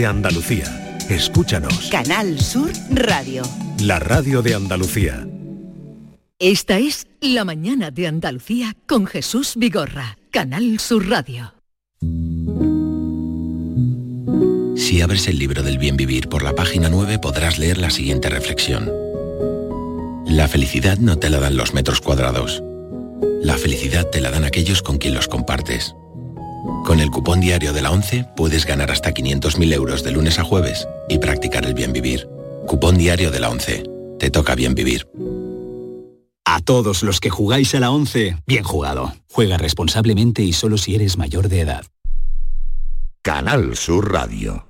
de Andalucía. Escúchanos. Canal Sur Radio. La radio de Andalucía. Esta es La mañana de Andalucía con Jesús Vigorra. Canal Sur Radio. Si abres el libro del bien vivir por la página 9 podrás leer la siguiente reflexión. La felicidad no te la dan los metros cuadrados. La felicidad te la dan aquellos con quien los compartes. Con el cupón diario de la 11 puedes ganar hasta 500.000 euros de lunes a jueves y practicar el bien vivir. Cupón diario de la 11. Te toca bien vivir. A todos los que jugáis a la 11, bien jugado. Juega responsablemente y solo si eres mayor de edad. Canal Sur Radio.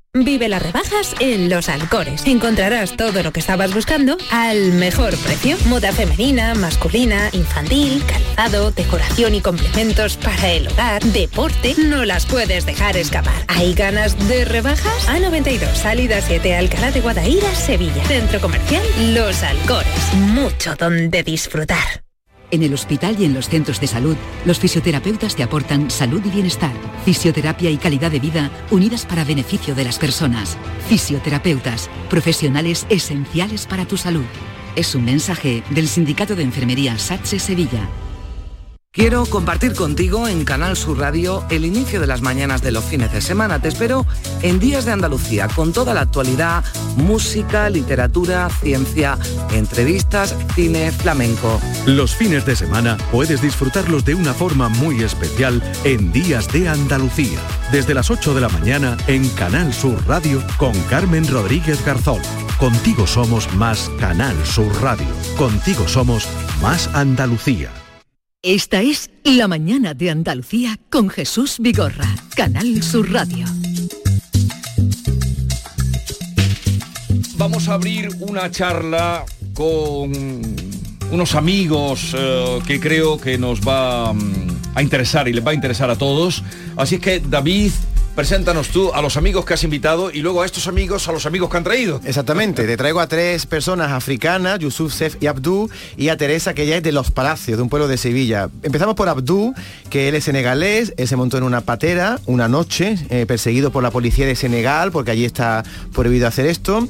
Vive las rebajas en Los Alcores. Encontrarás todo lo que estabas buscando al mejor precio. Moda femenina, masculina, infantil, calzado, decoración y complementos para el hogar, deporte. No las puedes dejar escapar. ¿Hay ganas de rebajas? A92, salida 7, Alcalá de Guadaira, Sevilla. Centro comercial Los Alcores. Mucho donde disfrutar. En el hospital y en los centros de salud, los fisioterapeutas te aportan salud y bienestar, fisioterapia y calidad de vida unidas para beneficio de las personas. Fisioterapeutas, profesionales esenciales para tu salud. Es un mensaje del Sindicato de Enfermería SATSE Sevilla. Quiero compartir contigo en Canal Sur Radio el inicio de las mañanas de los fines de semana. Te espero en Días de Andalucía con toda la actualidad, música, literatura, ciencia, entrevistas, cine, flamenco. Los fines de semana puedes disfrutarlos de una forma muy especial en Días de Andalucía. Desde las 8 de la mañana en Canal Sur Radio con Carmen Rodríguez Garzón. Contigo somos más Canal Sur Radio. Contigo somos más Andalucía. Esta es La mañana de Andalucía con Jesús Vigorra. Canal Sur Radio. Vamos a abrir una charla con unos amigos eh, que creo que nos va mm, a interesar y les va a interesar a todos. Así es que David, preséntanos tú a los amigos que has invitado y luego a estos amigos, a los amigos que han traído. Exactamente, te traigo a tres personas africanas, Yusuf, Sef y Abdú, y a Teresa, que ella es de Los Palacios, de un pueblo de Sevilla. Empezamos por Abdú, que él es senegalés, él se montó en una patera una noche, eh, perseguido por la policía de Senegal, porque allí está prohibido hacer esto.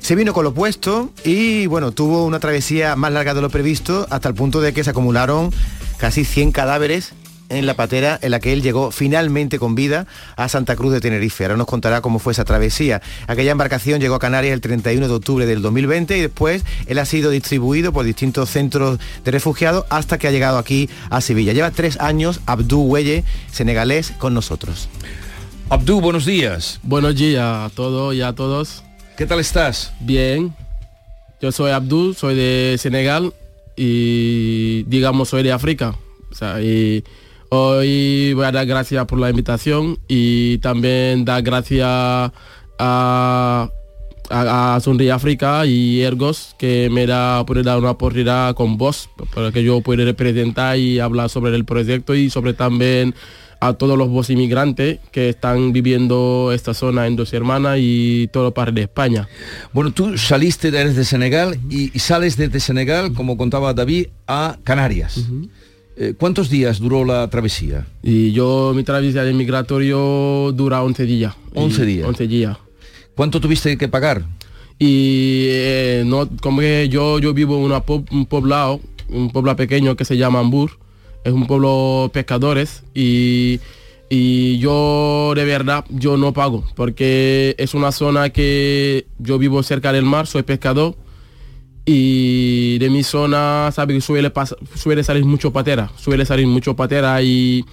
Se vino con lo puesto y bueno, tuvo una travesía más larga de lo previsto hasta el punto de que se acumularon casi 100 cadáveres en la patera en la que él llegó finalmente con vida a Santa Cruz de Tenerife. Ahora nos contará cómo fue esa travesía. Aquella embarcación llegó a Canarias el 31 de octubre del 2020 y después él ha sido distribuido por distintos centros de refugiados hasta que ha llegado aquí a Sevilla. Lleva tres años Abdú Huelle, senegalés, con nosotros. Abdú, buenos días. Buenos días a todos y a todos. ¿Qué tal estás? Bien. Yo soy Abdul, soy de Senegal y digamos soy de África. O sea, y hoy voy a dar gracias por la invitación y también dar gracias a, a, a Sonríe África y Ergos que me da puede dar una oportunidad con vos para que yo pueda representar y hablar sobre el proyecto y sobre también a todos los vos inmigrantes que están viviendo esta zona en Dos Hermanas y todo parte de España. Bueno, tú saliste desde Senegal y, y sales desde Senegal, como contaba David, a Canarias. Eh, ¿Cuántos días duró la travesía? Y yo, mi travesía de migratorio dura 11 días. 11 Y- días. 11 días. ¿Cuánto tuviste que pagar? Y eh, no, como que yo, yo vivo en po- un poblado, un pueblo pequeño que se llama Ambur. Es un pueblo pescadores y, y yo de verdad yo no pago porque es una zona que yo vivo cerca del mar, soy pescador y de mi zona sabe que suele suele salir mucho patera suele salir mucho patera y,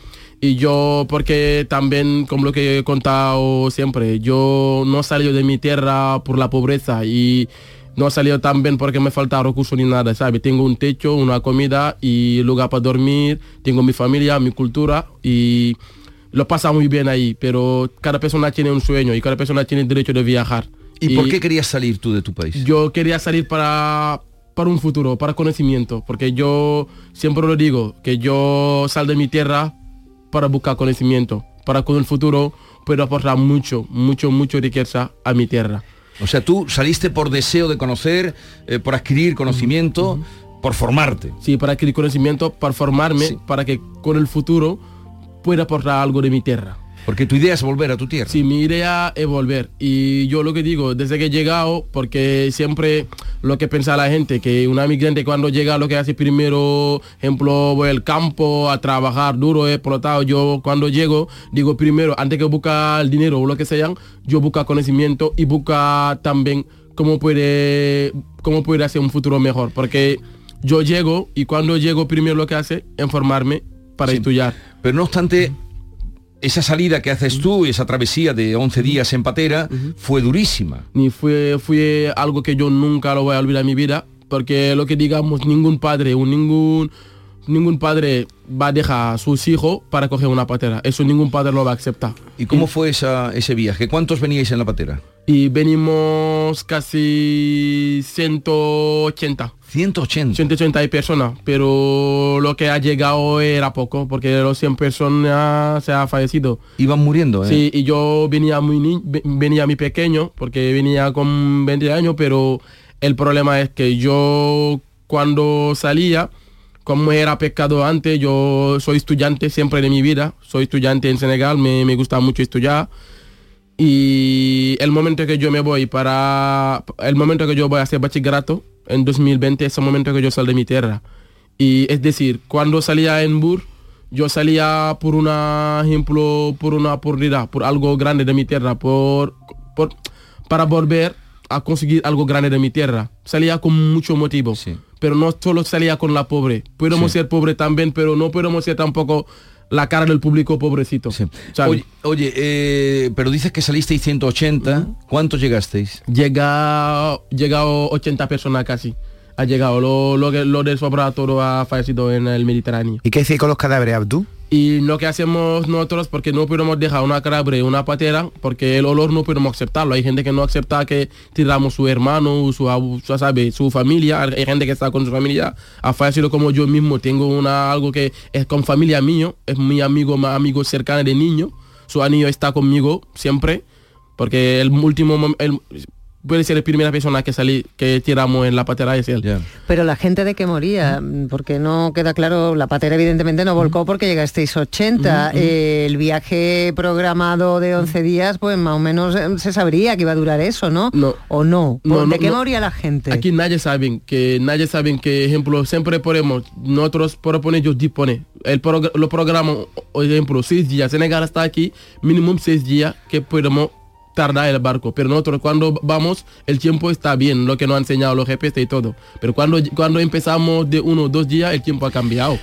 y yo porque también como lo que he contado siempre yo no salí de mi tierra por la pobreza y no he salido también porque me falta recursos ni nada, ¿sabe? Tengo un techo, una comida y lugar para dormir, tengo mi familia, mi cultura y lo pasa muy bien ahí, pero cada persona tiene un sueño y cada persona tiene derecho de viajar. ¿Y, por qué querías salir tú de tu país? Yo quería salir para para un futuro, para conocimiento, porque yo siempre lo digo, que yo sal de mi tierra para buscar conocimiento, para con el futuro puedo aportar mucho, mucho, mucho riqueza a mi tierra. O sea, tú saliste por deseo de conocer, eh, por adquirir conocimiento, por formarte. Sí, para adquirir conocimiento, para formarme, para que con el futuro pueda aportar algo de mi tierra. Porque tu idea es volver a tu tierra. Sí, mi idea es volver. Y yo lo que digo, desde que he llegado, porque siempre lo que piensa la gente, que una migrante cuando llega lo que hace primero, ejemplo, voy al campo a trabajar duro, explotado. Yo cuando llego, digo primero, antes que buscar el dinero o lo que sea, yo busco conocimiento y busca también cómo puede, cómo puede hacer un futuro mejor. Porque yo llego y cuando llego primero lo que hace, informarme para estudiar. Pero no obstante, esa salida que haces tú, esa travesía de 11 días en patera, fue durísima. Ni fue, fue algo que yo nunca lo voy a olvidar en mi vida, porque lo que digamos, ningún padre o ningún, ningún padre va a dejar a sus hijos para coger una patera. Eso ningún padre lo va a aceptar. ¿Y cómo fue esa, ese viaje? ¿Cuántos veníais en la patera? Y venimos casi 180. 180. 180 personas, pero lo que ha llegado era poco, porque los 100 personas se ha fallecido. Iban muriendo, ¿eh? Sí, y yo venía muy ni venía muy pequeño, porque venía con 20 años, pero el problema es que yo cuando salía, como era pescado antes, yo soy estudiante siempre de mi vida, soy estudiante en Senegal, me, me gusta mucho estudiar. Y el momento que yo me voy para, el momento que yo voy a hacer bachillerato, en 2020 es el momento que yo salí de mi tierra. Y es decir, cuando salía en Bur, yo salía por un ejemplo, por una oportunidad, por algo grande de mi tierra, por, por, para volver a conseguir algo grande de mi tierra. Salía con mucho motivo. Pero no solo salía con la pobre. Podemos Sí. ser pobre también, pero no podemos ser tampoco la cara del público pobrecito. Oye, oye, eh, pero dices que salisteis 180. ¿Cuántos llegasteis? Llega, llegado 80 personas casi. Ha llegado. Lo, lo, que- lo del todo ha fallecido en el Mediterráneo. ¿Y qué hacéis con los cadáveres, Abdú? Y lo que hacemos nosotros, porque no podemos dejar una cadáver y una patera, porque el olor no podemos aceptarlo. Hay gente que no acepta que tiramos su hermano, su, sabe, su familia. Hay gente que está con su familia. Ha fallecido como yo mismo. Tengo una algo que es con familia mío. Es mi amigo, más amigo cercano de niño. Su anillo está conmigo siempre. Porque el último el- puede ser la primera persona que salí, que tiramos en la patera es él. Pero la gente de qué moría, porque no queda claro, la patera evidentemente no volcó porque llegasteis 80. Eh, el viaje programado de 11 días, pues más o menos eh, se sabría que iba a durar eso, ¿no? No. ¿O no? No, ¿De no, qué no. moría la gente? Aquí nadie sabe que nadie sabe que ejemplo siempre ponemos nosotros proponemos ellos dispone el progr- lo programa por ejemplo seis días Senegal está aquí mínimo seis días que podemos tardar el barco. Pero nosotros cuando vamos el tiempo está bien lo que nos han enseñado los GPS y todo. Pero cuando cuando empezamos de uno o dos días el tiempo ha cambiado.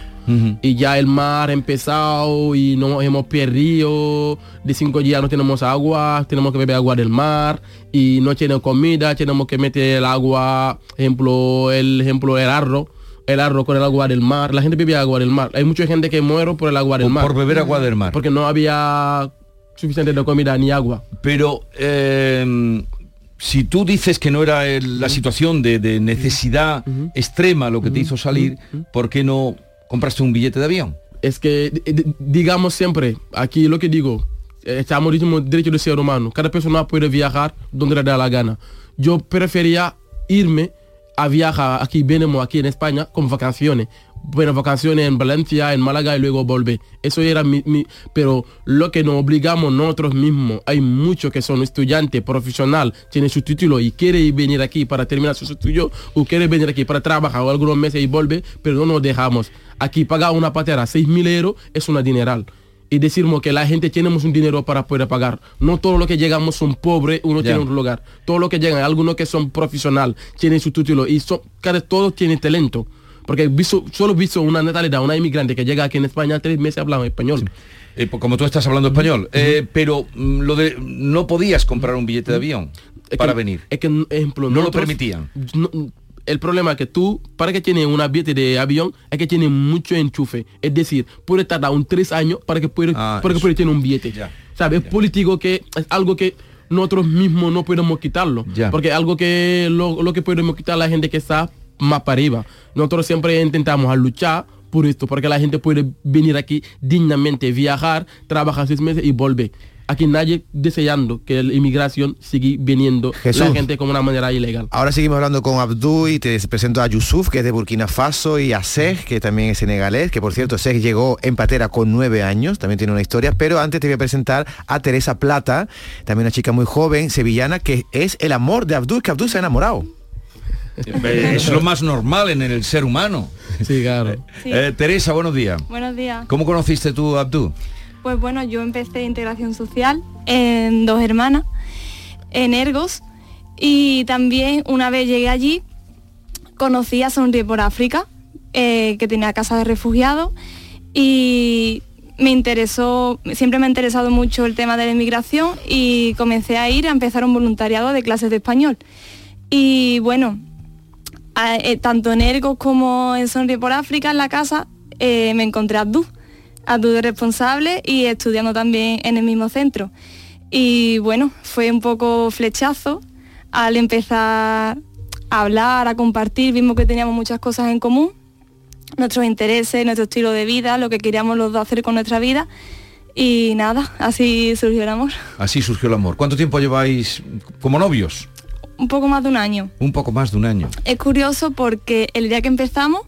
Y ya el mar ha empezado y nos hemos perdido. De cinco días no tenemos agua tenemos que beber agua del mar. Y no tenemos comida tenemos que meter el agua ejemplo el ejemplo el arroz el arroz con el agua del mar. La gente bebe agua del mar. Hay mucha gente que muere por el agua del mar. por beber agua del mar. porque no había suficiente de comida ni agua. Pero eh, si tú dices que no era el- la situación de, de necesidad extrema lo que te hizo salir, ¿por qué no compraste un billete de avión? es que di- di- digamos siempre, aquí lo que digo, estamos mismo derecho del ser humano, cada persona puede viajar donde le da la gana. Yo prefería irme a viajar aquí, venimos aquí en España con vacaciones. Bueno, vacaciones en Valencia, en Málaga y luego volver. Eso era mi, mi- Pero lo que nos obligamos nosotros mismos, hay muchos que son estudiantes, profesional, tienen su título y quiere venir aquí para terminar su estudio o quiere venir aquí para trabajar o algunos meses y volver, pero no nos dejamos. Aquí pagar una patera 6 mil euros es una dineral y decimos que la gente tenemos un dinero para poder pagar. No todo lo que llegamos son pobres, uno Ya. tiene un lugar. Todo lo que llegan, algunos que son profesional, tienen su título y son, cada, todos tienen talento. Porque visto, solo visto una natalidad, una inmigrante que llega aquí en España, tres meses hablando español. Eh, pues como tú estás hablando español, eh, pero mm, lo de no podías comprar un billete de avión para venir. Es que, ejemplo, No lo permitían. no- el problema es que tú, para que tienes una billete de avión, es que tiene mucho enchufe. Es decir, puede tardar un tres años para que pueda, Ah, para que eso. pueda tener un billete. ¿Sabes? Es político que es algo que nosotros mismos no podemos quitarlo. Ya. Porque algo que lo, lo que podemos quitar la gente que está más para arriba. Nosotros siempre intentamos a luchar por esto, porque la gente puede venir aquí dignamente, viajar, trabajar seis meses y volver. Aquí nadie deseando que la inmigración siga viniendo Jesús. la gente como una manera ilegal. Ahora seguimos hablando con Abdú y te presento a Yusuf, que es de Burkina Faso, y a Sej, que también es senegalés, que por cierto, Sej llegó en patera con nueve años, también tiene una historia, pero antes te voy a presentar a Teresa Plata, también una chica muy joven, sevillana, que es el amor de Abdú, que Abdú se ha enamorado. Es lo más normal en el ser humano. Sí, claro. Sí. Eh, Teresa, buenos días. Buenos días. ¿Cómo conociste tú a Abdú? Pues bueno, yo empecé integración social en Dos Hermanas, en Ergos, y también una vez llegué allí, conocí a Sonríe por África, eh, que tenía casa de refugiados, y me interesó, siempre me ha interesado mucho el tema de la inmigración y comencé a ir a empezar un voluntariado de clases de español. Y bueno, eh, tanto en Ergos como en Sonríe por África, en la casa, eh, me encontré a Abdú. Abdú de responsable y estudiando también en el mismo centro. Y bueno, fue un poco flechazo al empezar a hablar, a compartir, vimos que teníamos muchas cosas en común, nuestros intereses, nuestro estilo de vida, lo que queríamos los dos hacer con nuestra vida. Y nada, así surgió el amor. Así surgió el amor. ¿Cuánto tiempo lleváis como novios? Un poco más de un año. Un poco más de un año. Es curioso porque el día que empezamos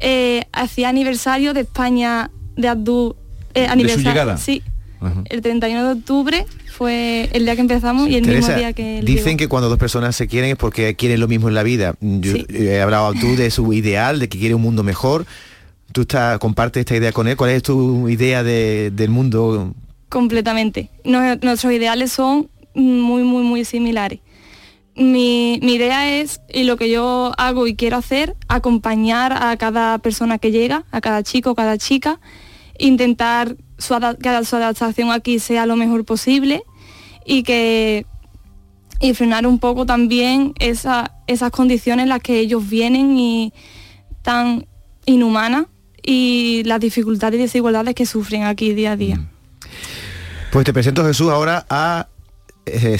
eh, hacía aniversario de España de Abdú. eh, aniversario, llegada? Sí. El 31 de octubre fue el día que empezamos y el Teresa, mismo día que dicen llegó. que cuando dos personas se quieren es porque quieren lo mismo en la vida. Yo Sí. he hablado tú de su ideal, de que quiere un mundo mejor. ¿Tú está, compartes esta idea con él? ¿Cuál es tu idea de- del mundo? completamente. Nos- nuestros ideales son muy, muy, muy similares. Mi, mi idea es, y lo que yo hago y quiero hacer, acompañar a cada persona que llega, a cada chico, cada chica, intentar su que su adaptación aquí sea lo mejor posible y que frenar un poco también esa- esas condiciones en las que ellos vienen y tan inhumanas y las dificultades y desigualdades que sufren aquí día a día. Pues te presento Jesús ahora a eh.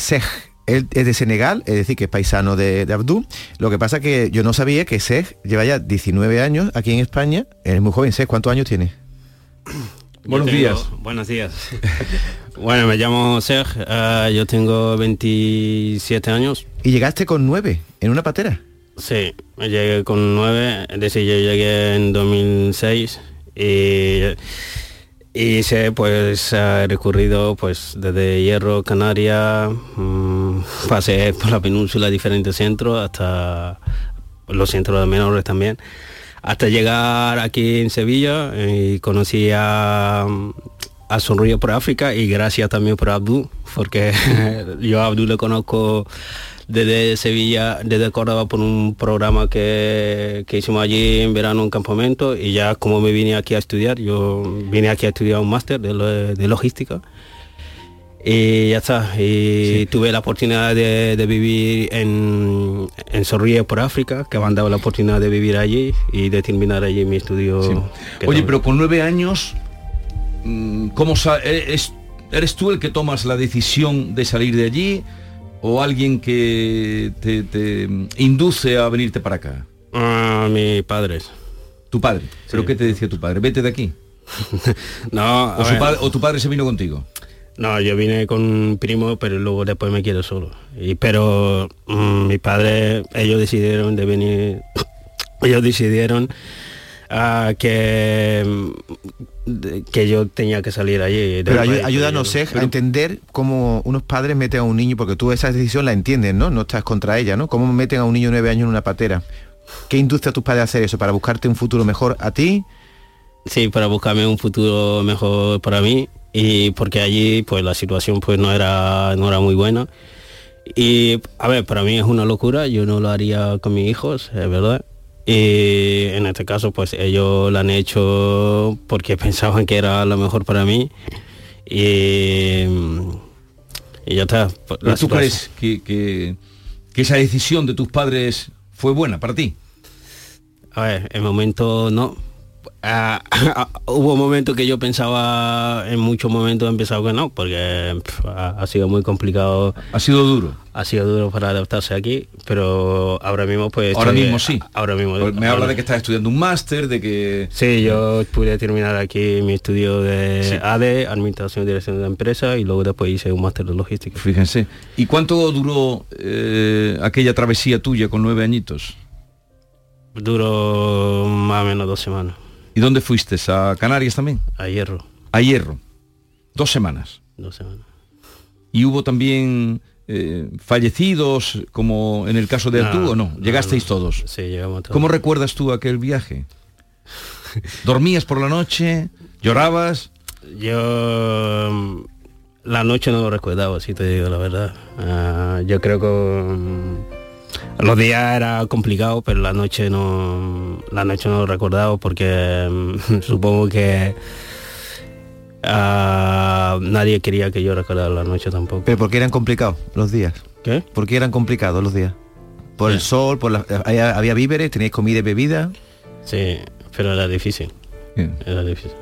Él es de Senegal, es decir, que es paisano de, de Abdú. Lo que pasa que yo no sabía que Sej lleva ya 19 años aquí en España. Es muy joven. Sej, ¿cuántos años tiene? Buenos tengo- días. Buenos días. bueno, me llamo Serg, eh, yo tengo 27 años. Y llegaste con 9 en una patera. Sí, llegué con 9, es decir, yo llegué en 2006 y, y sé, pues, he recorrido pues desde Hierro, Canarias, mm, pasé por la península, diferentes centros, hasta los centros de menores también hasta llegar aquí en Sevilla y conocí a, a Sonrío por África y gracias también por Abdú, porque yo a Abdú le conozco desde Sevilla, desde Córdoba por un programa que, que hicimos allí en verano en campamento y ya como me vine aquí a estudiar, yo vine aquí a estudiar un máster de, lo- de logística y ya está. Y tuve la oportunidad de, de vivir en, en Sonríe por África, que me han dado la oportunidad de vivir allí y de terminar allí mi estudio. Oye, pero con nueve años, mm, ¿cómo eres, ¿eres tú el que tomas la decisión de salir de allí o alguien que te, te induce a venirte para acá? Ah, mis padres. ¿Tu padre? ¿Pero qué te decía tu padre? Vete de aquí. no, a o, su ver. padre- o tu padre se vino contigo. No, yo vine con un primo, pero luego después me quedo solo. Y, pero mm, mis padres, ellos decidieron de venir, ellos decidieron que, mm, que yo tenía que salir allí. Pero país, ayúdanos, pero- a entender cómo unos padres meten a un niño, porque tú esa decisión la entiendes, ¿no? No estás contra ella, ¿no? ¿Cómo meten a un niño de nueve años en una patera? ¿Qué induce a tus padres a hacer eso? ¿Para buscarte un futuro mejor a ti? Sí, para buscarme un futuro mejor para mí y porque allí pues la situación pues no era no era muy buena. Y a ver, para mí es una locura, yo no lo haría con mis hijos, es verdad. Y en este caso pues ellos lo han hecho porque pensaban que era lo mejor para mí. Y, y ya está. pues, ¿Pero la tú crees que, que- que esa decisión de tus padres fue buena para ti? A ver, en momento no, Ah, hubo momentos que yo pensaba, en muchos momentos he empezado que no, porque ha, sido muy complicado. Ha sido duro. Ha sido duro para adaptarse aquí, pero ahora mismo pues... Ahora estoy- mismo sí. Ahora mismo. Pues me habla de que estás estudiando un máster, de que... Sí, yo pude terminar aquí mi estudio de Sí. ADE, Administración y Dirección de la Empresa, y luego después hice un máster de logística. Fíjense. ¿Y cuánto duró eh, aquella travesía tuya con nueve añitos? Duró más o menos dos semanas. ¿Y dónde fuiste? ¿A Canarias también? A Hierro, A Hierro. Dos semanas. dos semanas. ¿Y hubo también eh, fallecidos, como en el caso de No, Artú, o no? ¿Llegasteis no. todos? Sí, llegamos todos. ¿Cómo recuerdas tú aquel viaje? ¿Dormías por la noche? ¿Llorabas? Yo mm, la noche no lo recordaba, si te digo la verdad. Ah, yo creo que mm, los días era complicado, pero la noche no la noche no lo recordaba porque mm, supongo que ah, nadie quería que yo recordara la noche tampoco. ¿Pero por qué eran complicados los días? ¿Qué? ¿Por qué eran complicados los días? ¿Por el sol? por la- había, había víveres? ¿Teníais comida y bebida? Sí, pero era difícil. Era difícil.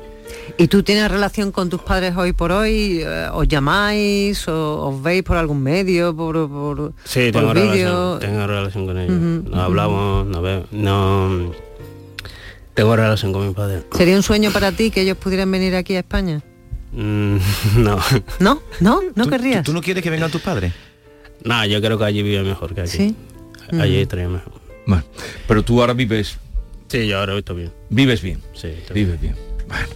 ¿Y tú tienes relación con tus padres hoy por hoy? Eh, ¿Os llamáis? O, ¿Os veis por algún medio? ¿Por, por, Sí, por tengo vídeo? relación, tengo relación con ellos. No hablamos, no veo, no tengo relación con mi padre. ¿Sería un sueño para ti que ellos pudieran venir aquí a España? Mm, no. ¿No? ¿No? ¿No querrías? ¿Tú no quieres que vengan tus padres? No, yo creo que allí vive mejor que aquí. Sí. Allí Mm. estaría mejor. Bueno, pero tú ahora vives... Sí, yo ahora estoy bien. Vives bien. Sí, estoy Vives bien.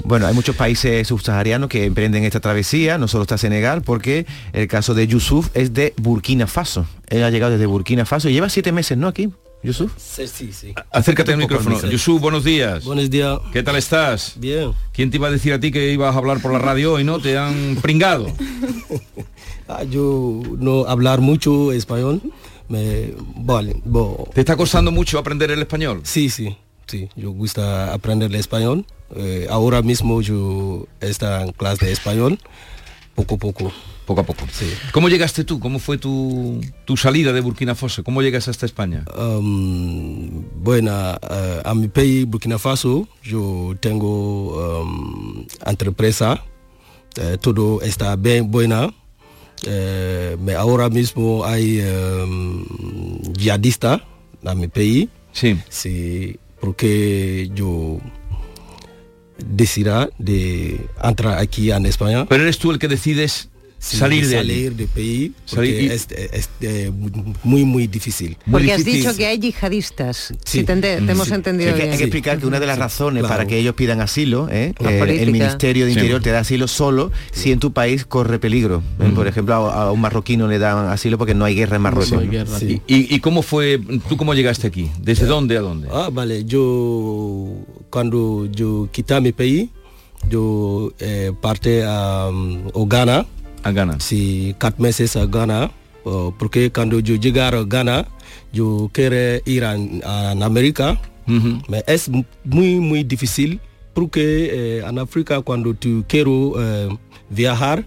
Bueno, hay muchos países subsaharianos que emprenden esta travesía, no solo está Senegal, porque el caso de Yusuf es de Burkina Faso. Él ha llegado desde Burkina Faso y lleva siete meses, ¿no? Aquí, Yusuf. Sí, sí, sí. Acércate al micrófono. Yusuf, buenos días. Buenos días. ¿Qué tal estás? Bien. ¿Quién te iba a decir a ti que ibas a hablar por la radio hoy, no? Te han pringado. Ah, yo no hablar mucho español. Me, vale, bo- ¿Te está costando mucho aprender el español? Sí, sí, sí. Yo gusta aprender el español. Eh, ahora mismo yo está en clase de español. Poco a poco. Poco a poco. ¿Cómo llegaste tú? ¿Cómo fue tu, tu salida de Burkina Faso? ¿Cómo llegas hasta España? Um, bueno, eh, a mi país, Burkina Faso, yo tengo um, empresa. Eh, todo está bien buena. Eh, me ahora mismo hay um, yihadista en mi país. Sí. Sí, porque yo decidirá de entrar aquí en España. Pero eres tú el que decides Sí, salir de allí. salir del país porque Salir y- es, es, eh, muy muy difícil Porque has dicho que hay yihadistas. Si te, hemos entendido Hay que, hay bien. que explicar que una de las razones claro. para que ellos pidan asilo, ¿eh? Eh, el Ministerio de Sí. Interior te da asilo solo si en tu país corre peligro. ¿eh? Por ejemplo, a, a un marroquino le dan asilo porque no hay guerra en Marruecos. No hay ¿no? guerra Sí. ¿Y, y- cómo fue, tú cómo llegaste aquí? ¿Desde dónde a dónde? Ah, vale, yo cuando yo quité mi país, yo eh, parte a, um, a Ghana. A Ghana. Sí, cuatro meses a Ghana, uh, porque cuando yo llegar a Ghana, yo quiero ir a, a América, Ujú. pero es muy muy difícil porque eh, en África cuando tú quiero eh, viajar,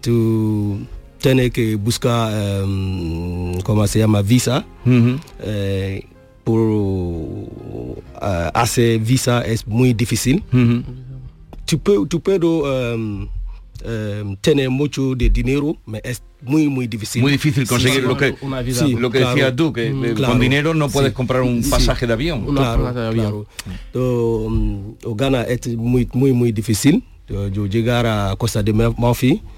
tú tienes que buscar, um, ¿cómo se llama? Visa. Ujú. Eh, por uh, hacer visa es muy difícil. Ujú. Tú, pu- tú puedes um, um, tener mucho de dinero, pero es muy muy difícil. Muy difícil conseguir Sí, lo que, una vida. Sí, lo que claro. decías tú, que eh, Claro. con dinero no puedes Sí. comprar un Sí. pasaje de avión. Una claro, plaza de avión. claro. So, um, o Ghana es muy muy muy difícil. Yo, yo llegar a Costa de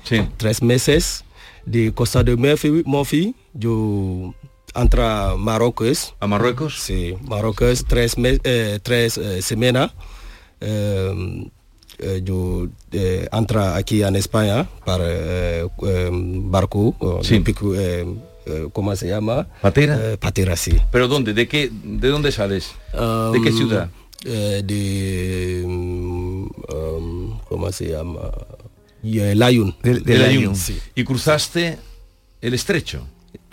Sí. tres meses. De Costa de Marfil, Marfil, yo entra a Marruecos. ¿A Marruecos? Sí, Marruecos tres mes, eh, tres eh, semanas. Eh, eh, yo eh, entra aquí en España para eh, eh, barco, Sí. pico, eh, eh, ¿cómo se llama? ¿Patera? Patera, sí. ¿Pero dónde? ¿De qué, de dónde sales? ¿De qué Um, ciudad? de um, um, ¿cómo se llama? Y, eh, Lyon. De, de De la Layún. Yun. Sí. Y cruzaste el estrecho.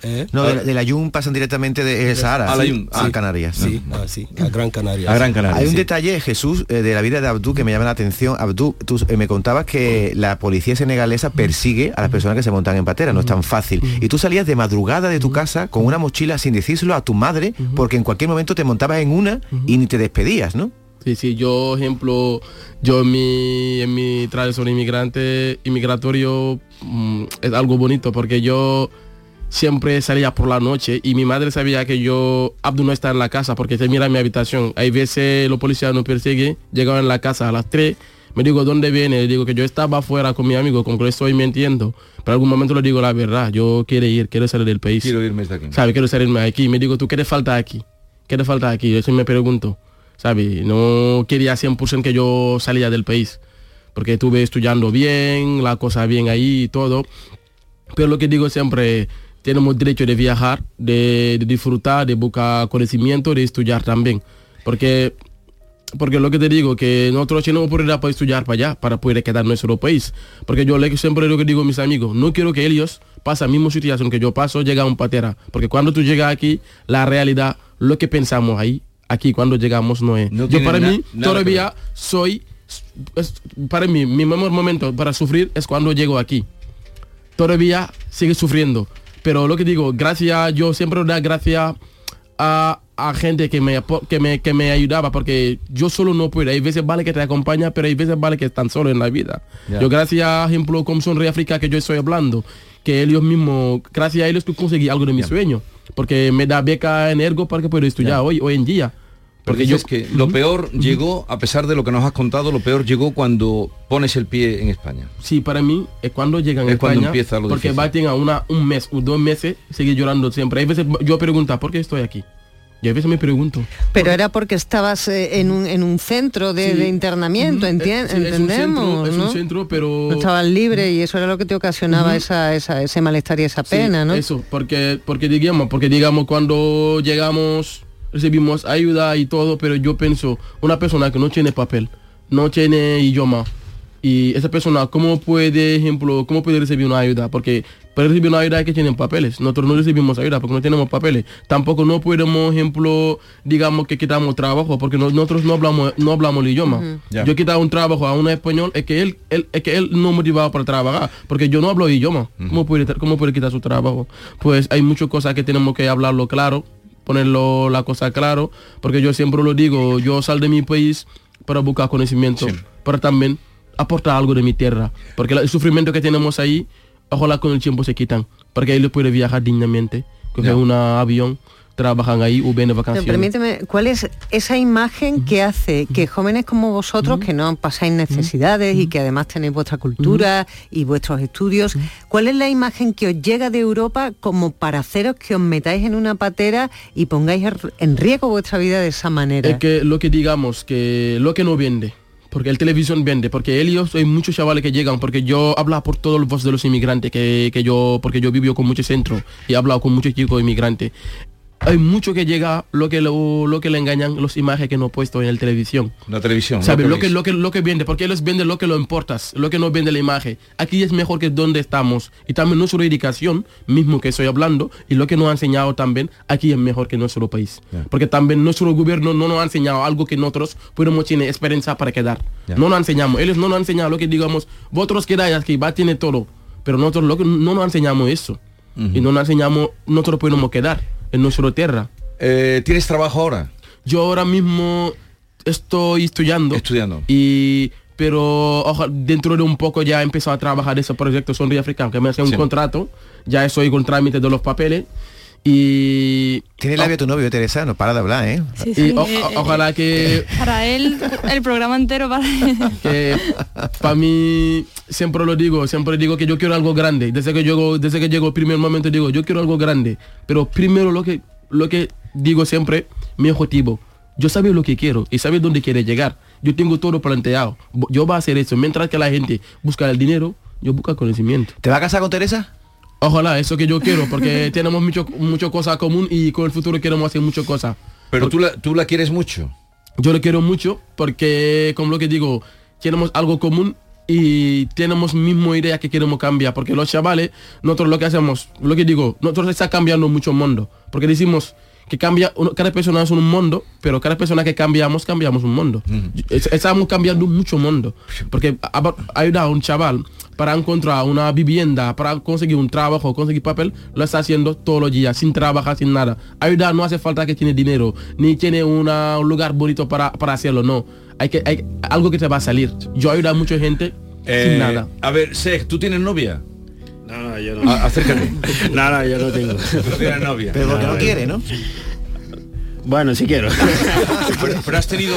¿Eh? No, de, la- de la Yun pasan directamente de Sahara A la Yun, a sí. Canarias. Sí, ¿no? ah, sí, a Gran Canaria. A Gran. Canaria. Hay un detalle, Jesús, eh, de la vida de Abdú que me llama la atención. Abdú, tú eh, me contabas que la policía senegalesa persigue a las personas que se montan en patera, no es tan fácil. Y tú salías de madrugada de tu casa con una mochila sin decírselo a tu madre, porque en cualquier momento te montabas en una y ni te despedías, ¿no? Sí, sí, yo, ejemplo, yo en mi, en mi inmigrante, inmigratorio, mm, es algo bonito porque yo siempre salía por la noche y mi madre sabía que yo, Abdu no está en la casa porque se mira mi habitación. Hay veces los policías nos persiguen, llegaban en la casa a las 3, me digo, ¿dónde viene? Le digo que yo estaba afuera con mi amigo, con que le estoy mintiendo. Pero algún momento le digo la verdad, yo quiero ir, quiero salir del país. Quiero irme de aquí. ¿Sabe? Quiero salirme de aquí. Me digo, ¿tú qué te falta aquí? ¿Qué te falta aquí? Eso me pregunto. ¿Sabe? No quería 100% que yo salía del país. Porque estuve estudiando bien, la cosa bien ahí y todo. Pero lo que digo siempre, tenemos derecho de viajar, de, de disfrutar, de buscar conocimiento, de estudiar también. Porque porque lo que te digo, que nosotros tenemos oportunidad para estudiar para allá, para poder quedar en nuestro país. Porque yo le, siempre lo que digo a mis amigos, no quiero que ellos pasen la misma situación que yo paso, llega a un patera. Porque cuando tú llegas aquí, la realidad, lo que pensamos ahí, aquí cuando llegamos no es. yo tiene para mí todavía soy, es- para mí, mi mejor momento para sufrir es cuando llego aquí todavía sigue sufriendo. Pero lo que digo, gracias, yo siempre doy gracias a, a gente que me, que, me, que me ayudaba, porque yo solo no puedo. Hay veces vale que te acompaña, pero hay veces vale que están solo en la vida. Yo gracias a ejemplo como Sonríe África que yo estoy hablando, que ellos mismos, gracias a ellos que conseguí algo de mi sueño, porque me da beca en Ergo para que pueda estudiar hoy, hoy en día. Porque yo es que lo peor llegó, a pesar de lo que nos has contado, lo peor llegó cuando pones el pie en España. Sí, para mí es cuando llegan a Es cuando España, empieza lo porque difícil. va a tener una, un mes o dos meses, sigue llorando siempre. Hay veces yo pregunto, ¿por qué estoy aquí? Y a veces me pregunto. Pero era porque estabas eh, en, un, en un centro de, Sí. de internamiento, Eh, sí, es un entendemos, centro, es un centro, pero- No estabas libre y eso era lo que te ocasionaba esa, esa- ese malestar y esa Sí, pena, ¿no? Eso, porque, porque digamos, porque digamos cuando llegamos, recibimos ayuda y todo, pero yo pienso, una persona que no tiene papel, no tiene idioma, y esa persona, ¿cómo puede, ejemplo, cómo puede recibir una ayuda? Porque para recibir una ayuda hay que tener papeles. Nosotros no recibimos ayuda porque no tenemos papeles. Tampoco no podemos, ejemplo, digamos que quitamos trabajo porque no- nosotros no hablamos, no hablamos el idioma. Yo he quitado un trabajo a un español, es que él, él- es que él no motivado para trabajar, porque yo no hablo idioma. ¿Cómo, puede, ¿Cómo puede quitar su trabajo? Pues hay muchas cosas que tenemos que hablarlo claro, ponerlo la cosa claro, porque yo siempre lo digo, yo sal de mi país para buscar conocimiento, pero también aportar algo de mi tierra, porque el sufrimiento que tenemos ahí, ojalá con el tiempo se quitan, porque ahí le puede viajar dignamente, coger un avión, trabajan ahí o ven Pero vacaciones. permíteme, ¿cuál es esa imagen que hace que jóvenes como vosotros, que no pasáis necesidades y que además tenéis vuestra cultura y vuestros estudios, cuál es la imagen que os llega de Europa como para haceros que os metáis en una patera y pongáis en riesgo vuestra vida de esa manera? Es que lo que digamos, que lo que no vende, porque el televisión vende, porque ellos hay muchos chavales que llegan, porque yo hablo por todos los voz de los inmigrantes, que, que yo, porque yo vivo con muchos centros y he hablado con muchos chicos inmigrantes. Hay mucho que llega lo que lo, lo que le engañan los imágenes que no he puesto en la televisión. La televisión. ¿Sabes? lo Lo que lo, que, lo que vende, porque ellos venden lo que lo importas, lo que no vende la imagen. Aquí es mejor que donde estamos. Y también nuestra educación, mismo que estoy hablando, y lo que nos ha enseñado también, aquí es mejor que nuestro país. Porque también nuestro gobierno no nos ha enseñado algo que nosotros podemos tener esperanza para quedar. No nos enseñamos. Ellos no nos han enseñado lo que digamos, vosotros quedáis aquí, va a tener todo. Pero nosotros lo que no nos enseñamos eso. Y no nos enseñamos, nosotros podemos quedar en nuestra tierra. Eh, ¿Tienes trabajo ahora? Yo ahora mismo estoy estudiando. Estudiando. Y pero dentro de un poco ya he empezado a trabajar ese proyecto Sonríe Africano, que me hace un Sí. contrato. Ya estoy con trámite de los papeles. Y... Tiene labio tu novio, Teresa, no para de hablar, ¿eh? Sí, y sí, o- eh, o- ojalá que Para él, el programa entero para que para mí siempre lo digo, siempre digo que yo quiero algo grande. Desde que llego, desde que llego el primer momento digo, yo quiero algo grande. Pero primero lo que lo que digo siempre, mi objetivo. Yo sabía lo que quiero y sabía dónde quiere llegar. Yo tengo todo planteado. Yo voy a hacer eso. Mientras que la gente busca el dinero, yo busco el conocimiento. ¿Te va a casar con Teresa? Ojalá, eso que yo quiero, porque tenemos mucho, mucho cosas común y con el futuro queremos hacer muchas cosas. Pero tú la, tú la quieres mucho. Yo lo quiero mucho porque, como lo que digo, tenemos algo común y tenemos misma idea que queremos cambiar. Porque los chavales, nosotros lo que hacemos, lo que digo, nosotros está cambiando mucho el mundo. Porque decimos que cambia, cada persona es un mundo, pero cada persona que cambiamos, cambiamos un mundo. Es- Estamos cambiando mucho mundo. Porque ha- ayuda a un chaval para encontrar una vivienda, para conseguir un trabajo, conseguir papel, lo está haciendo todos los días, sin trabajar, sin nada. Ayuda no hace falta que tiene dinero, ni tiene una- un lugar bonito para, para hacerlo, no. Hay que, hay algo que te va a salir. Yo ayudo a mucha gente Eh, sin nada. A ver, Sej, ¿tú tienes novia? No, no, yo no. A- acércate. no, no, yo no tengo. Tú tienes novia. Pero porque no quiere, ¿no? Bueno, si quiero. Pero, pero has tenido,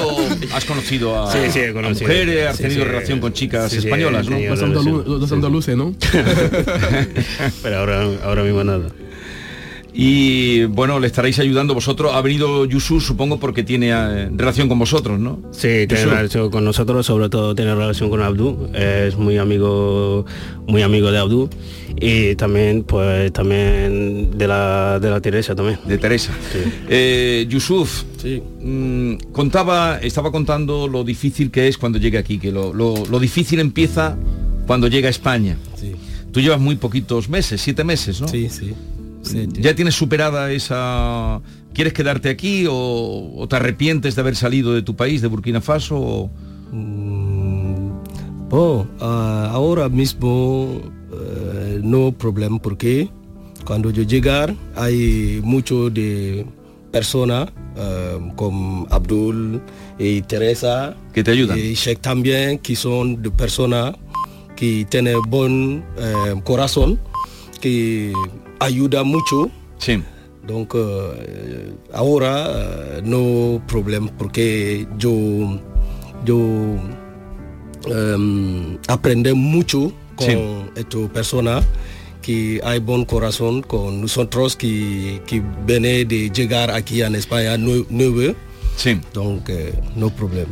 has conocido a, Sí, sí, he a conocido. mujeres, has Sí, tenido sí. relación con chicas españolas, ¿no? tenido Los andalu- los andaluces, ¿no? Pero ahora, ahora mismo nada. Y bueno, le estaréis ayudando vosotros. Ha venido Yusuf, supongo, porque tiene eh, relación con vosotros, ¿no? Sí, tiene Yusuf. relación con nosotros, sobre todo tiene relación con Abdú, es muy amigo, muy amigo de Abdú y también, pues, también de la, de la Teresa también. De Teresa. Eh, Yusuf, mm, contaba, estaba contando lo difícil que es cuando llega aquí, que lo, lo- lo difícil empieza cuando llega a España. Tú llevas muy poquitos meses, siete meses, ¿no? Sí, sí. ¿Ya tienes superada esa... ¿Quieres quedarte aquí o, o te arrepientes de haber salido de tu país, de Burkina Faso? o- Oh, ah, ahora mismo eh, no problema porque cuando yo llegar hay mucho de personas eh, como Abdul y Teresa. Que te ayudan. Y Sheikh también que son de personas que tienen buen eh, corazón que ayuda mucho sí donc eh, ahora eh, no problema porque yo yo em, aprende mucho con Sí. esta persona que hay buen corazón con nosotros que, que viene de llegar aquí en España nue- nueve. Sí. Eh, no problema.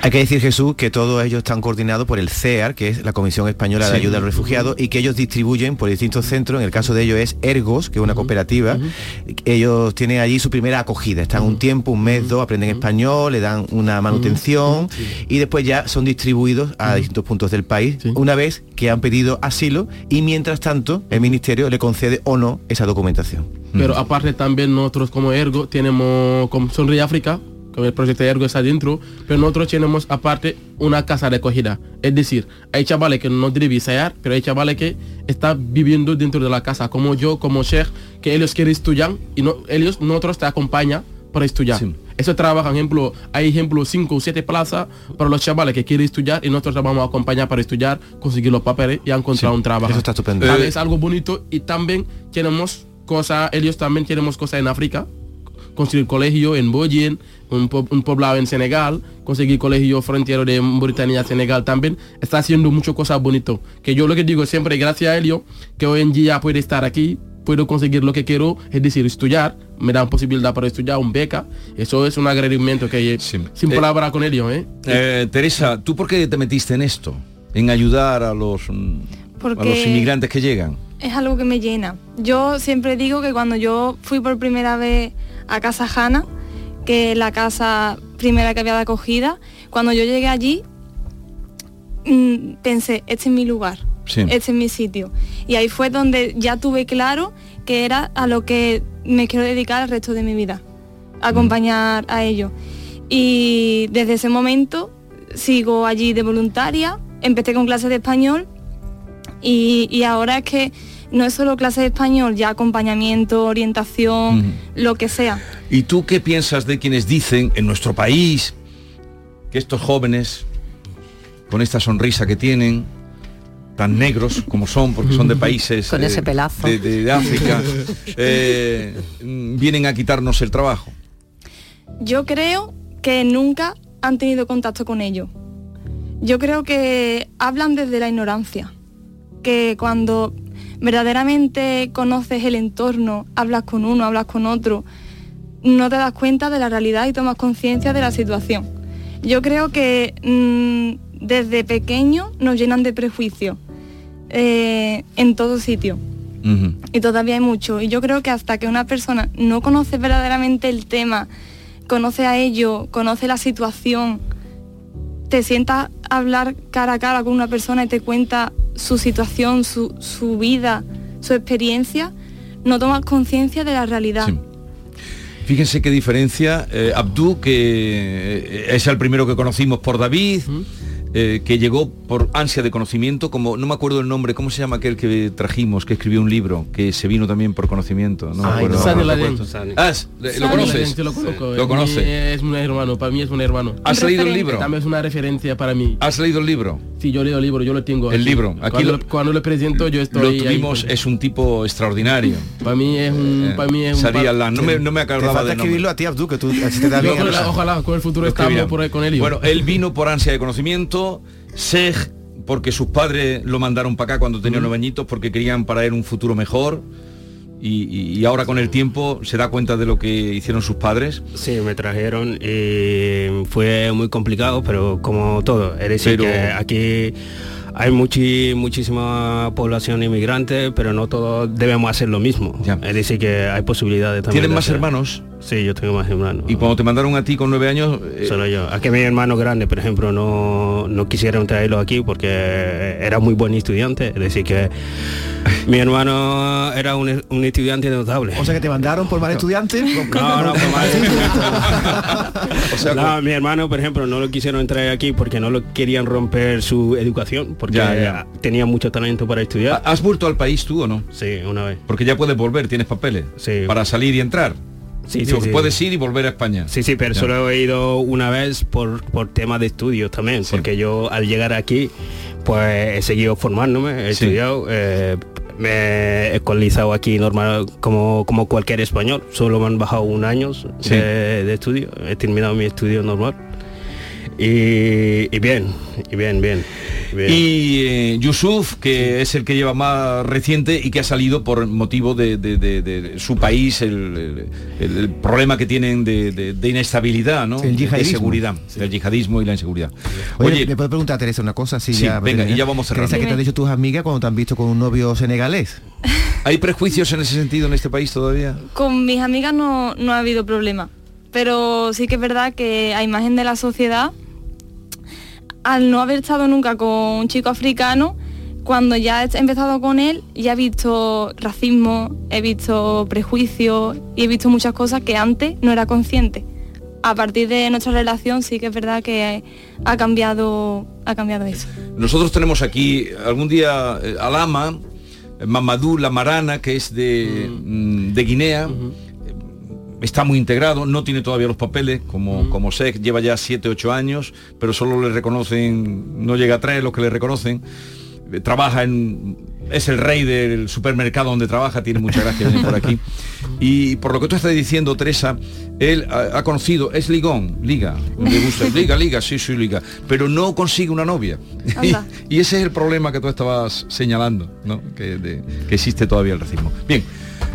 Hay que decir, Jesús, que todos ellos están coordinados por el CEAR, que es la Comisión Española de. Ayuda a los Refugiados, y que ellos distribuyen por distintos centros. En el caso de ellos es Ergos, que es una cooperativa. Ellos tienen allí su primera acogida. Están un tiempo, un mes, dos, aprenden español, le dan una manutención y después ya son distribuidos a distintos puntos del país una vez que han pedido asilo y mientras tanto el Ministerio le concede o no esa documentación. Pero aparte también nosotros como Ergo tenemos como Sonríe África, con el proyecto de Ergo está dentro, pero nosotros tenemos aparte una casa de acogida. Es decir, hay chavales que no deben salir, pero hay chavales que están viviendo dentro de la casa, como yo, como Sheikh, que ellos quieren estudiar y no, ellos, nosotros te acompañan para estudiar. Eso trabaja, ejemplo, hay ejemplo 5 o 7 plazas para los chavales que quieren estudiar y nosotros vamos a acompañar para estudiar, conseguir los papeles y encontrar un trabajo. Eso está estupendo. También Eh, es algo bonito y también tenemos cosas, ellos también tenemos cosas en África, conseguir colegio en Boyen, un, po- un poblado en Senegal, conseguir colegio frontero de Mauritania Senegal también, está haciendo muchas cosas bonito. Que yo lo que digo siempre, gracias a ello, que hoy en día puede estar aquí, puedo conseguir lo que quiero, es decir, estudiar, me dan posibilidad para estudiar, un beca, eso es un agradecimiento que sin Eh, palabra con ellos, ¿eh? Eh, Teresa, ¿tú por qué te metiste en esto? En ayudar a los, mm, a Porque- los inmigrantes que llegan. Es algo que me llena. Yo siempre digo que cuando yo fui por primera vez a Casa Jana, que es la casa primera que había de acogida, cuando yo llegué allí, mm, pensé, este es mi lugar, Sí. este es mi sitio. Y ahí fue donde ya tuve claro que era a lo que me quiero dedicar el resto de mi vida, acompañar a ellos. Y desde ese momento sigo allí de voluntaria, empecé con clases de español y, y ahora es que no es solo clase de español, ya acompañamiento, orientación, lo que sea. ¿Y tú qué piensas de quienes dicen en nuestro país que estos jóvenes, con esta sonrisa que tienen, tan negros como son, porque son de países Con ese pelazo. de, de- de África, eh, vienen a quitarnos el trabajo? Yo creo que nunca han tenido contacto con ellos. Yo creo que hablan desde la ignorancia, que cuando verdaderamente conoces el entorno, hablas con uno, hablas con otro, no te das cuenta de la realidad y tomas conciencia de la situación. Yo creo que mm, desde pequeño nos llenan de prejuicios eh, en todo sitio y todavía hay mucho. Y yo creo que hasta que una persona no conoce verdaderamente el tema, conoce a ello, conoce la situación, te sientas a hablar cara a cara con una persona y te cuenta su situación, su, su vida, su experiencia, no tomas conciencia de la realidad. Fíjense qué diferencia. Eh, Abdú, que eh, es el primero que conocimos por David, eh, que llegó por ansia de conocimiento, como no me acuerdo el nombre, ¿cómo se llama aquel que trajimos, que escribió un libro, que se vino también por conocimiento? No me acuerdo. No. Ah, es- ¿Lo conoces? Laden, sí, lo conozco. Lo Es mi- conoces. Es un hermano, para mí es un hermano. ¿Has leído el libro? También es una referencia para mí. ¿Has leído el libro? Sí, yo leo el libro, yo lo tengo. El aquí. libro, aquí cuando, lo- cuando lo presento yo estoy Lo ahí. tuvimos, es un tipo extraordinario. Para mí es un... Para mí es un par- la- no me, no me Te acordaba falta del nombre. escribirlo a ti, Abdú, que tú te da Yo bien con- hablar. ojalá con el futuro estamos por ahí con él. Bueno, él vino por ansia de conocimiento, Sej porque sus padres lo mandaron para acá cuando tenía nueve añitos porque querían para él un futuro mejor y, ahora con el tiempo se da cuenta de lo que hicieron sus padres. Sí, me trajeron y fue muy complicado, pero como todo, es decir, Pero- que aquí hay muchi- muchísima población inmigrante, pero no todos debemos hacer lo mismo. Es decir, que hay posibilidades también. ¿Tienen más hacer- hermanos? Sí, yo tengo más hermanos. Y cuando te mandaron a ti con nueve años, eh, Solo yo. Aquí mi hermano grande, por ejemplo, no, no quisieron traerlo aquí porque era muy buen estudiante. Es decir, que mi hermano era un, un estudiante notable. O sea que te mandaron por mal estudiante. No, no, por mal. o sea, No, mi hermano, por ejemplo, no lo quisieron traer aquí porque no lo querían romper su educación, porque Ya, ya. tenía mucho talento para estudiar. ¿has vuelto al país tú o no? Sí, una vez. Porque ya puedes volver, tienes papeles. Sí. Para salir y entrar. Sí, Digo, sí. Puedes ir y volver a España. Sí, sí, pero Ya. solo he ido una vez por, por tema de estudios también, porque yo al llegar aquí, pues he seguido formándome, he Sí. estudiado, eh, me he escolarizado aquí normal como, como cualquier español, solo me han bajado un año de estudio, he terminado mi estudio normal. Y, y bien, y bien, bien. bien. Y eh, Yusuf, que es el que lleva más reciente y que ha salido por motivo de, de- de- de su país, el, el- el problema que tienen de, de- de inestabilidad, ¿no? El de seguridad, del yihadismo y la inseguridad. Oye, Oye, ¿le puedo preguntar a Teresa una cosa? Sí, Sí, ya, venga, y ya vamos cerrando. Teresa, ¿qué te han dicho tus amigas cuando te han visto con un novio senegalés? ¿hay prejuicios en ese sentido en este país todavía? Con mis amigas no, no ha habido problema, pero sí que es verdad que a imagen de la sociedad, al no haber estado nunca con un chico africano, cuando ya he empezado con él, ya he visto racismo, he visto prejuicios y he visto muchas cosas que antes no era consciente. A partir de nuestra relación sí que es verdad que ha cambiado, ha cambiado eso. Nosotros tenemos aquí algún día eh, al ama, eh, Mamadou Lamarana, que es de, mm, de Guinea. Está muy integrado, no tiene todavía los papeles, como, como sé, lleva ya 7, 8 años, pero solo le reconocen, no llega a tres los que le reconocen. Eh, Trabaja en. es el rey del supermercado donde trabaja, tiene mucha gracia venir por aquí. Y por lo que tú estás diciendo, Teresa, él ha, ha conocido, es ligón, liga, le gusta, liga, liga, sí, sí, liga, pero no consigue una novia. Y, ese es el problema que tú estabas señalando, ¿no? Que, de- que existe todavía el racismo. Bien,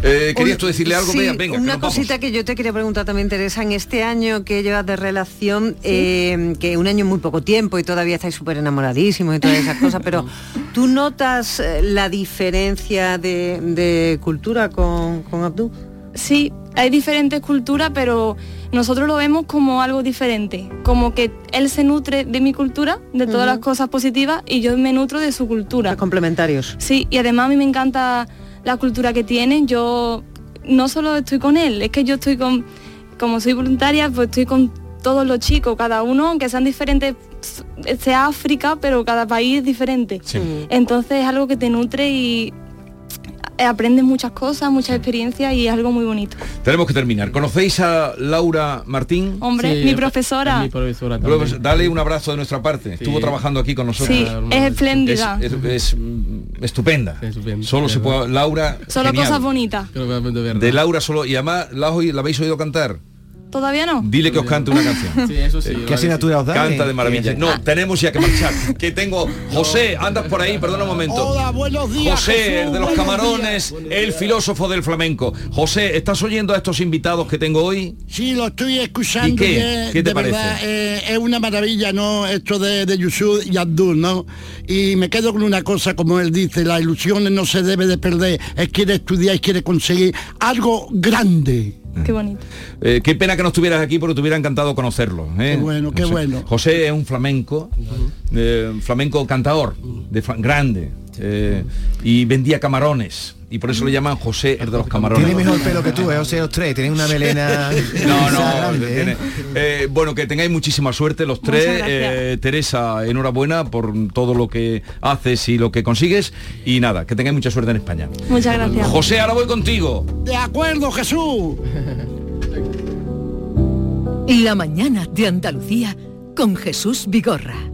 eh, ¿querías tú decirle algo? Sí, Venga, venga, que una vamos. cosita que yo te quería preguntar también, Teresa, en este año que llevas de relación, eh, que un año es muy poco tiempo y todavía estáis súper enamoradísimos y todas esas cosas, pero ¿tú notas eh, la diferencia de, de cultura con, con Abdú? Sí, hay diferentes culturas, pero nosotros lo vemos como algo diferente, como que él se nutre de mi cultura, de todas las cosas positivas, y yo me nutro de su cultura. Complementarios. Sí, y además a mí me encanta la cultura que tiene. Yo no solo estoy con él, es que yo estoy con, como soy voluntaria, pues estoy con todos los chicos, cada uno, aunque sean diferentes, sea África, pero cada país es diferente. Sí. Entonces es algo que te nutre y aprendes muchas cosas, muchas experiencias y es algo muy bonito. Tenemos que terminar. ¿Conocéis a Laura Martín? Hombre, Sí, mi es- profesora. es mi profesora también. Dale un abrazo de nuestra parte. Estuvo trabajando aquí con nosotros. Sí, es espléndida. Es, es- es, estupenda. Estupenda, Solo se puede. Laura. Solo genial. cosas bonitas. De Laura solo. Y además, ¿la, la habéis oído cantar? ¿Todavía no? Dile que os cante una canción. Sí, eso sí. ¿Qué vale, asignatura os dan? Canta Eh, de maravilla. eh, No, tenemos ya que marchar. Que tengo. José, andas por ahí, perdona un momento. Hola, buenos días. José, Jesús, el de los camarones, el filósofo del flamenco. José, ¿estás oyendo a estos invitados que tengo hoy? Sí, lo estoy escuchando. ¿Y qué? y es- ¿Qué te de verdad, eh, es una maravilla, ¿no? Esto de, de Yusuf y Abdul, ¿no? Y me quedo con una cosa, como él dice, las ilusiones no se debe de perder. Él quiere estudiar y quiere conseguir algo grande. Qué bonito. Eh, qué pena que no estuvieras aquí porque te hubiera encantado conocerlo. ¿eh? Qué bueno, qué José. bueno. José es un flamenco, eh, flamenco cantador, de grande, eh, y vendía camarones. Y por eso le llaman José el de los camarones. Tiene mejor pelo que tú, ¿eh? José los tres, tienes una melena. No, no, grande, ¿eh? tiene- eh, bueno, que tengáis muchísima suerte los tres. Eh, Teresa, enhorabuena por todo lo que haces y lo que consigues. Y nada, que tengáis mucha suerte en España. Muchas gracias. José, ahora voy contigo. De acuerdo, Jesús. La mañana de Andalucía con Jesús Vigorra.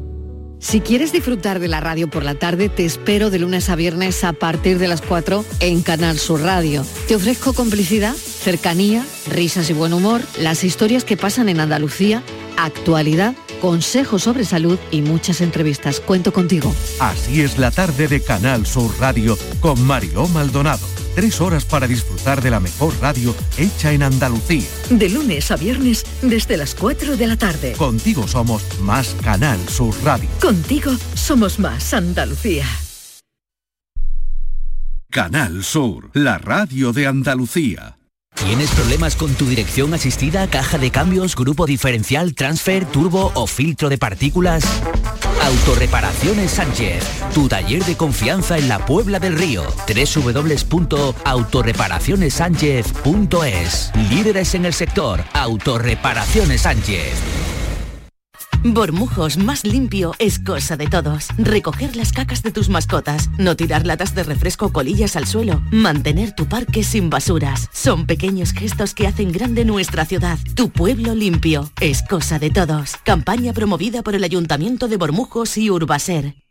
Si quieres disfrutar de la radio por la tarde, te espero de lunes a viernes a partir de las 4 en Canal Sur Radio. Te ofrezco complicidad, cercanía, risas y buen humor, las historias que pasan en Andalucía, actualidad, consejos sobre salud y muchas entrevistas. Cuento contigo. Así es la tarde de Canal Sur Radio con Mariló Maldonado. Tres horas para disfrutar de la mejor radio hecha en Andalucía. De lunes a viernes desde las 4 de la tarde. Contigo somos más Canal Sur Radio. Contigo somos más Andalucía. Canal Sur, la radio de Andalucía. ¿Tienes problemas con tu dirección asistida, caja de cambios, grupo diferencial, transfer, turbo o filtro de partículas? Autorreparaciones Sánchez, tu taller de confianza en la Puebla del Río. www.autorreparacionessánchez.es Líderes en el sector, Autorreparaciones Sánchez. Bormujos más limpio es cosa de todos. Recoger las cacas de tus mascotas, no tirar latas de refresco o colillas al suelo, mantener tu parque sin basuras. Son pequeños gestos que hacen grande nuestra ciudad. Tu pueblo limpio es cosa de todos. Campaña promovida por el Ayuntamiento de Bormujos y Urbaser.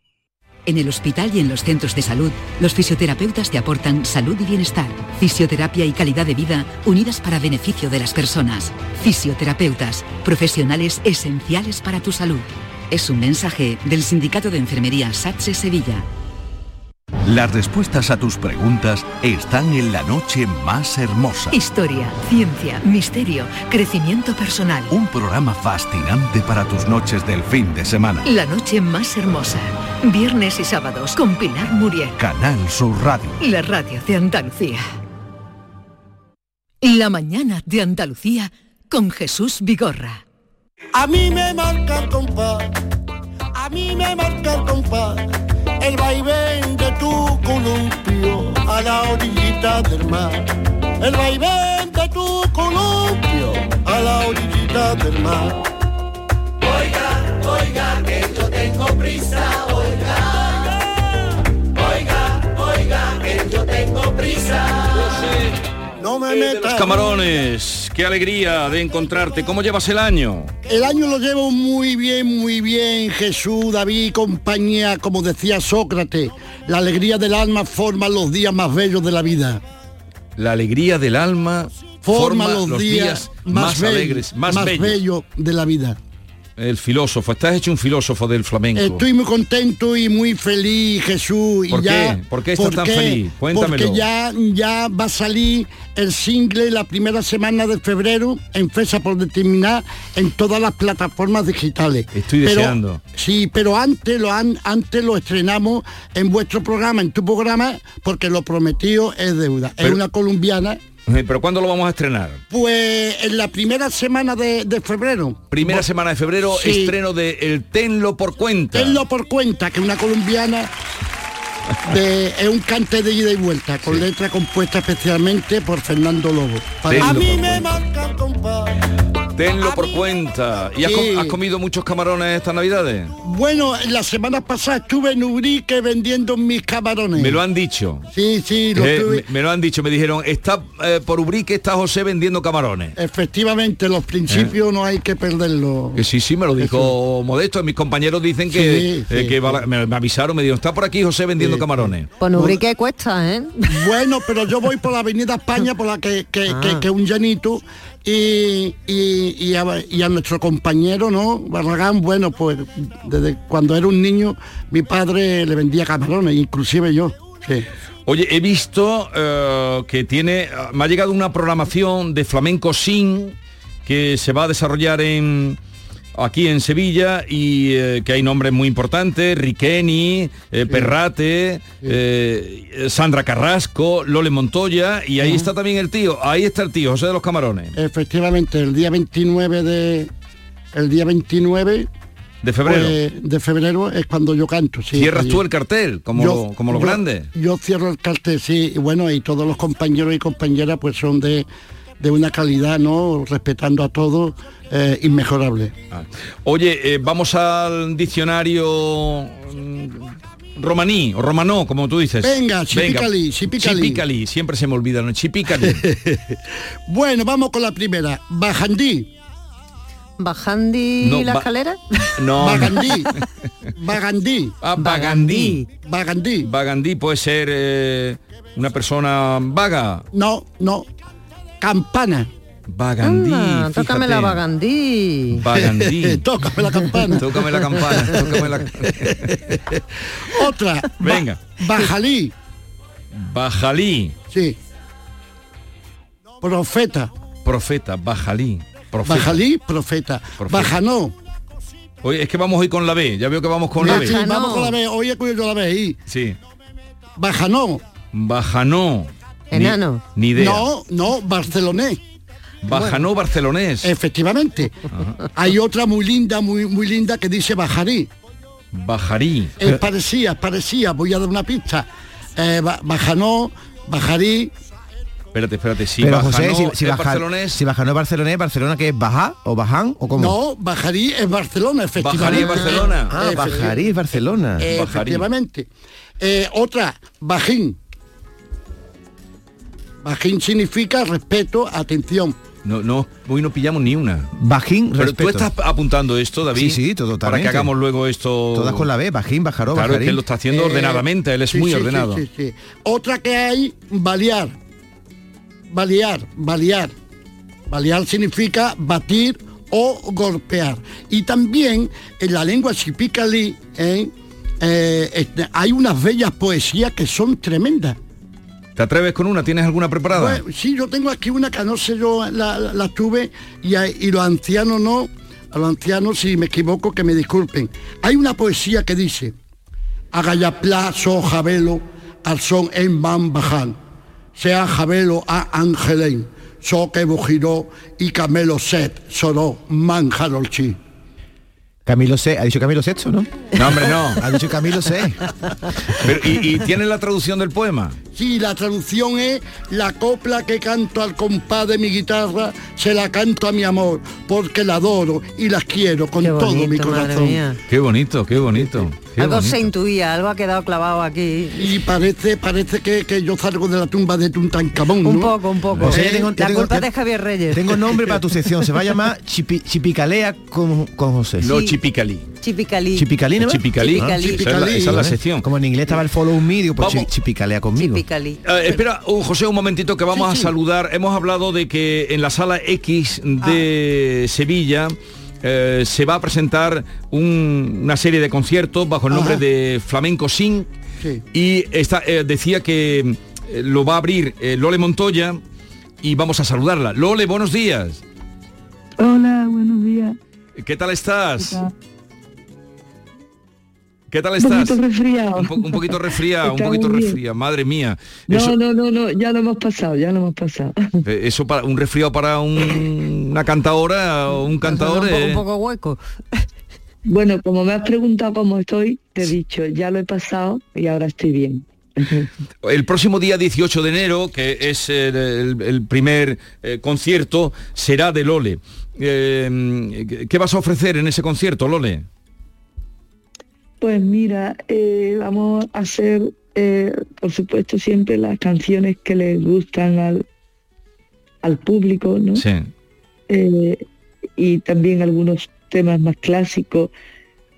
En el hospital y en los centros de salud, los fisioterapeutas te aportan salud y bienestar, fisioterapia y calidad de vida unidas para beneficio de las personas. Fisioterapeutas, profesionales esenciales para tu salud. Es un mensaje del Sindicato de Enfermería SATSE Sevilla. Las respuestas a tus preguntas están en la noche más hermosa. Historia, ciencia, misterio, crecimiento personal. Un programa fascinante para tus noches del fin de semana. La noche más hermosa. Viernes y sábados con Pilar Muriel. Canal Sur Radio. La radio de Andalucía. La mañana de Andalucía con Jesús Vigorra. A mí me marca el compás, a mí me marca el compás, el vaivén de tu columpio a la orillita del mar. El vaivén de tu columpio a la orillita del mar. Oiga, oiga, que yo tengo prisa, oiga. Oiga, oiga, que yo tengo prisa. No me Eh, de los metas. camarones, qué alegría de encontrarte. ¿Cómo llevas el año? El año lo llevo muy bien, muy bien, Jesús, David y compañía, como decía Sócrates, la alegría del alma forma los días más bellos de la vida. La alegría del alma Forma, los, días, más, alegres, más, bellos. bellos de la vida. El filósofo, estás hecho un filósofo del flamenco. Estoy muy contento y muy feliz, Jesús. ¿Por y ya, qué? ¿Por qué estás ¿por tan qué? feliz? Cuéntamelo. Porque ya, ya va a salir el single la primera semana de febrero en fecha por determinar en todas las plataformas digitales. Estoy Pero- deseando. sí, pero antes lo, han, antes lo estrenamos en vuestro programa, en tu programa, porque lo prometido es deuda. es una colombiana. ¿Pero cuándo lo vamos a estrenar? Pues en la primera semana de, de febrero. Primera semana de febrero, Sí. estreno de El Tenlo por cuenta. Tenlo por cuenta que una colombiana de- es un cante de ida y vuelta, con letra compuesta especialmente por Fernando Lobo. A mí me marca el compás. Tenlo por cuenta. ¿Y has, Sí. com- has comido muchos camarones estas navidades? Bueno, la semana pasada estuve en Ubrique vendiendo mis camarones. Me lo han dicho. Sí, sí, lo Eh, me, me lo han dicho, me dijeron, está eh, por Ubrique está José vendiendo camarones. Efectivamente, los principios no hay que perderlos. Que sí, sí, me lo dijo Modesto. Mis compañeros dicen que, Sí, eh, sí, que va la- me, me avisaron, me dijeron, está por aquí José vendiendo camarones. Con Ubrique cuesta, ¿eh? Bueno, pero yo voy por la avenida España, por la que, que, Ah. que- que un llanito, y, y, a, y a nuestro compañero, ¿no? Barragán, bueno, pues desde cuando era un niño, mi padre le vendía camarones, inclusive yo. Oye, he visto eh, que tiene, me ha llegado una programación de flamenco sin que se va a desarrollar en aquí en Sevilla y eh, que hay nombres muy importantes, Riqueni, eh, Perrate, eh, Sandra Carrasco, Lole Montoya y ahí está también el tío, ahí está el tío, José de los Camarones. Efectivamente, el día 29 de el día 29 De febrero. Pues, de febrero es cuando yo canto, sí. Cierras allí. tú el cartel, como, Yo- lo- como los yo- grandes. Yo cierro el cartel, sí, y bueno, y todos los compañeros y compañeras pues son de, de una calidad, ¿no? Respetando a todos, eh, inmejorable. Oye, eh, vamos al diccionario mm, romaní o romanó, como tú dices. Venga, chipicalí, chipicalí. Chipicalí, siempre se me olvida, ¿no? Chipicalí. Bueno, vamos con la primera. Bajandí. ¿Bajandi No, la ba- escalera? No. Bagandí. Bagandí. Ah, Bagandí. Bagandí. Bagandí puede ser eh, una persona vaga. No, no. Campana. Bagandí. Ah, tócame la bagandí. Bagandí. Tócame la campana. Tócame la campana. tócame la- Otra. Venga. Bajalí. Bajalí. Sí. Profeta. Profeta. Bajalí. Profeta. Bajalí, profeta. Profeta. Bajanó. Oye, es que vamos hoy con la B. Ya veo que vamos con la Sí, B. vamos con la B. Hoy he cuidado la B ahí. Sí. Bajanó. Bajanó. Ni- Enano. Ni, idea. No, no, barcelonés. Bajanó barcelonés. Efectivamente. Hay otra muy linda, muy, muy linda que dice bajarí. Bajarí. Es parecía, es parecía, voy a dar una pista. Eh, ba- bajanó, bajarí. Espérate, espérate. Si Pero Bajanó José, si, si es baja- barcelonés, si Bajanó es barcelonés, ¿Barcelona que es Baja o Baján o cómo? No, bajarí es Barcelona, efectivamente. Bajarí es Barcelona. Ah, Bajarí es Barcelona. Eh, efectivamente. Eh, otra, bajín. Bajín significa respeto, atención. no, no, hoy no pillamos ni una. Bajín, Pero respeto. tú estás apuntando esto, David. Sí, sí, todo- Para que totalmente. hagamos luego esto. Todas con la B, Bajín, Bajaró, Claro, es que él lo está haciendo Eh, ordenadamente, él es sí, muy sí, sí, ordenado. sí, sí. Otra que hay, balear. Balear, balear. Balear significa batir o golpear. Y también en la lengua chipicalí ¿eh? Eh, este, hay unas bellas poesías que son tremendas. ¿Te atreves con una? ¿Tienes alguna preparada? Sí, yo tengo aquí una que no sé yo la, tuve y, y los ancianos no, a los ancianos si me equivoco que me disculpen. Hay una poesía que dice, Agayapla so jabelo al son en van bajan, sea jabelo a angelen, so que bujiró y camelo set soró manjarolchi. Camilo C, ha dicho Camilo Sexto, ¿no? No, hombre, no. Ha dicho Camilo C. Pero, ¿y, y tienes la traducción del poema? Sí, la traducción es la copla que canto al compás de mi guitarra, se la canto a mi amor, porque la adoro y la quiero con Qué todo mi bonito, corazón. mía. Qué bonito, qué bonito. Qué Algo bonito. se intuía, algo ha quedado clavado aquí. Y parece, parece que, que yo salgo de la tumba de Tutankamón, ¿no? Un poco, un poco. Tengo- ya la tengo- culpa es de Javier Reyes. Tengo nombre para tu sección, se va a llamar Chipi- Chipicalea con, con José. No, Sí. chipicalí. Chipicalí. Chipicalí, ¿no? Chipicalí. Chipicalí. Esa es la, esa es la sección. Como en inglés estaba el follow me, digo, pues Vamos. chi- chipicalea conmigo. Chipicalí. Eh, espera, uh, José, un momentito que vamos Sí, a sí. saludar. Hemos hablado de que en la sala X de Sevilla eh, se va a presentar un- una serie de conciertos bajo el nombre Ajá. de Flamenco Sing Sí. y esta, eh, decía que eh, lo va a abrir eh, Lole Montoya y vamos a saludarla. Lole, buenos días. Hola, buenos días. ¿Qué tal estás? tal? ¿Qué tal Un estás? poquito resfriado. Un, po- un poquito resfriada, un poquito resfriada, madre mía. No, Eso, no, no, no, ya lo hemos pasado, ya lo hemos pasado. eh, eso para un resfriado para un- una cantadora o un cantador. un, poco, eh, un poco hueco. Bueno, como me has preguntado cómo estoy, te he dicho, ya lo he pasado y ahora estoy bien. El próximo día 18 de enero, que es el, el- el primer eh, concierto, será de Lole. Eh, ¿Qué vas a ofrecer en ese concierto, Lole? Pues mira, eh, vamos a hacer, eh, por supuesto, siempre las canciones que les gustan al, al público, ¿no? Sí. Eh, y también algunos temas más clásicos.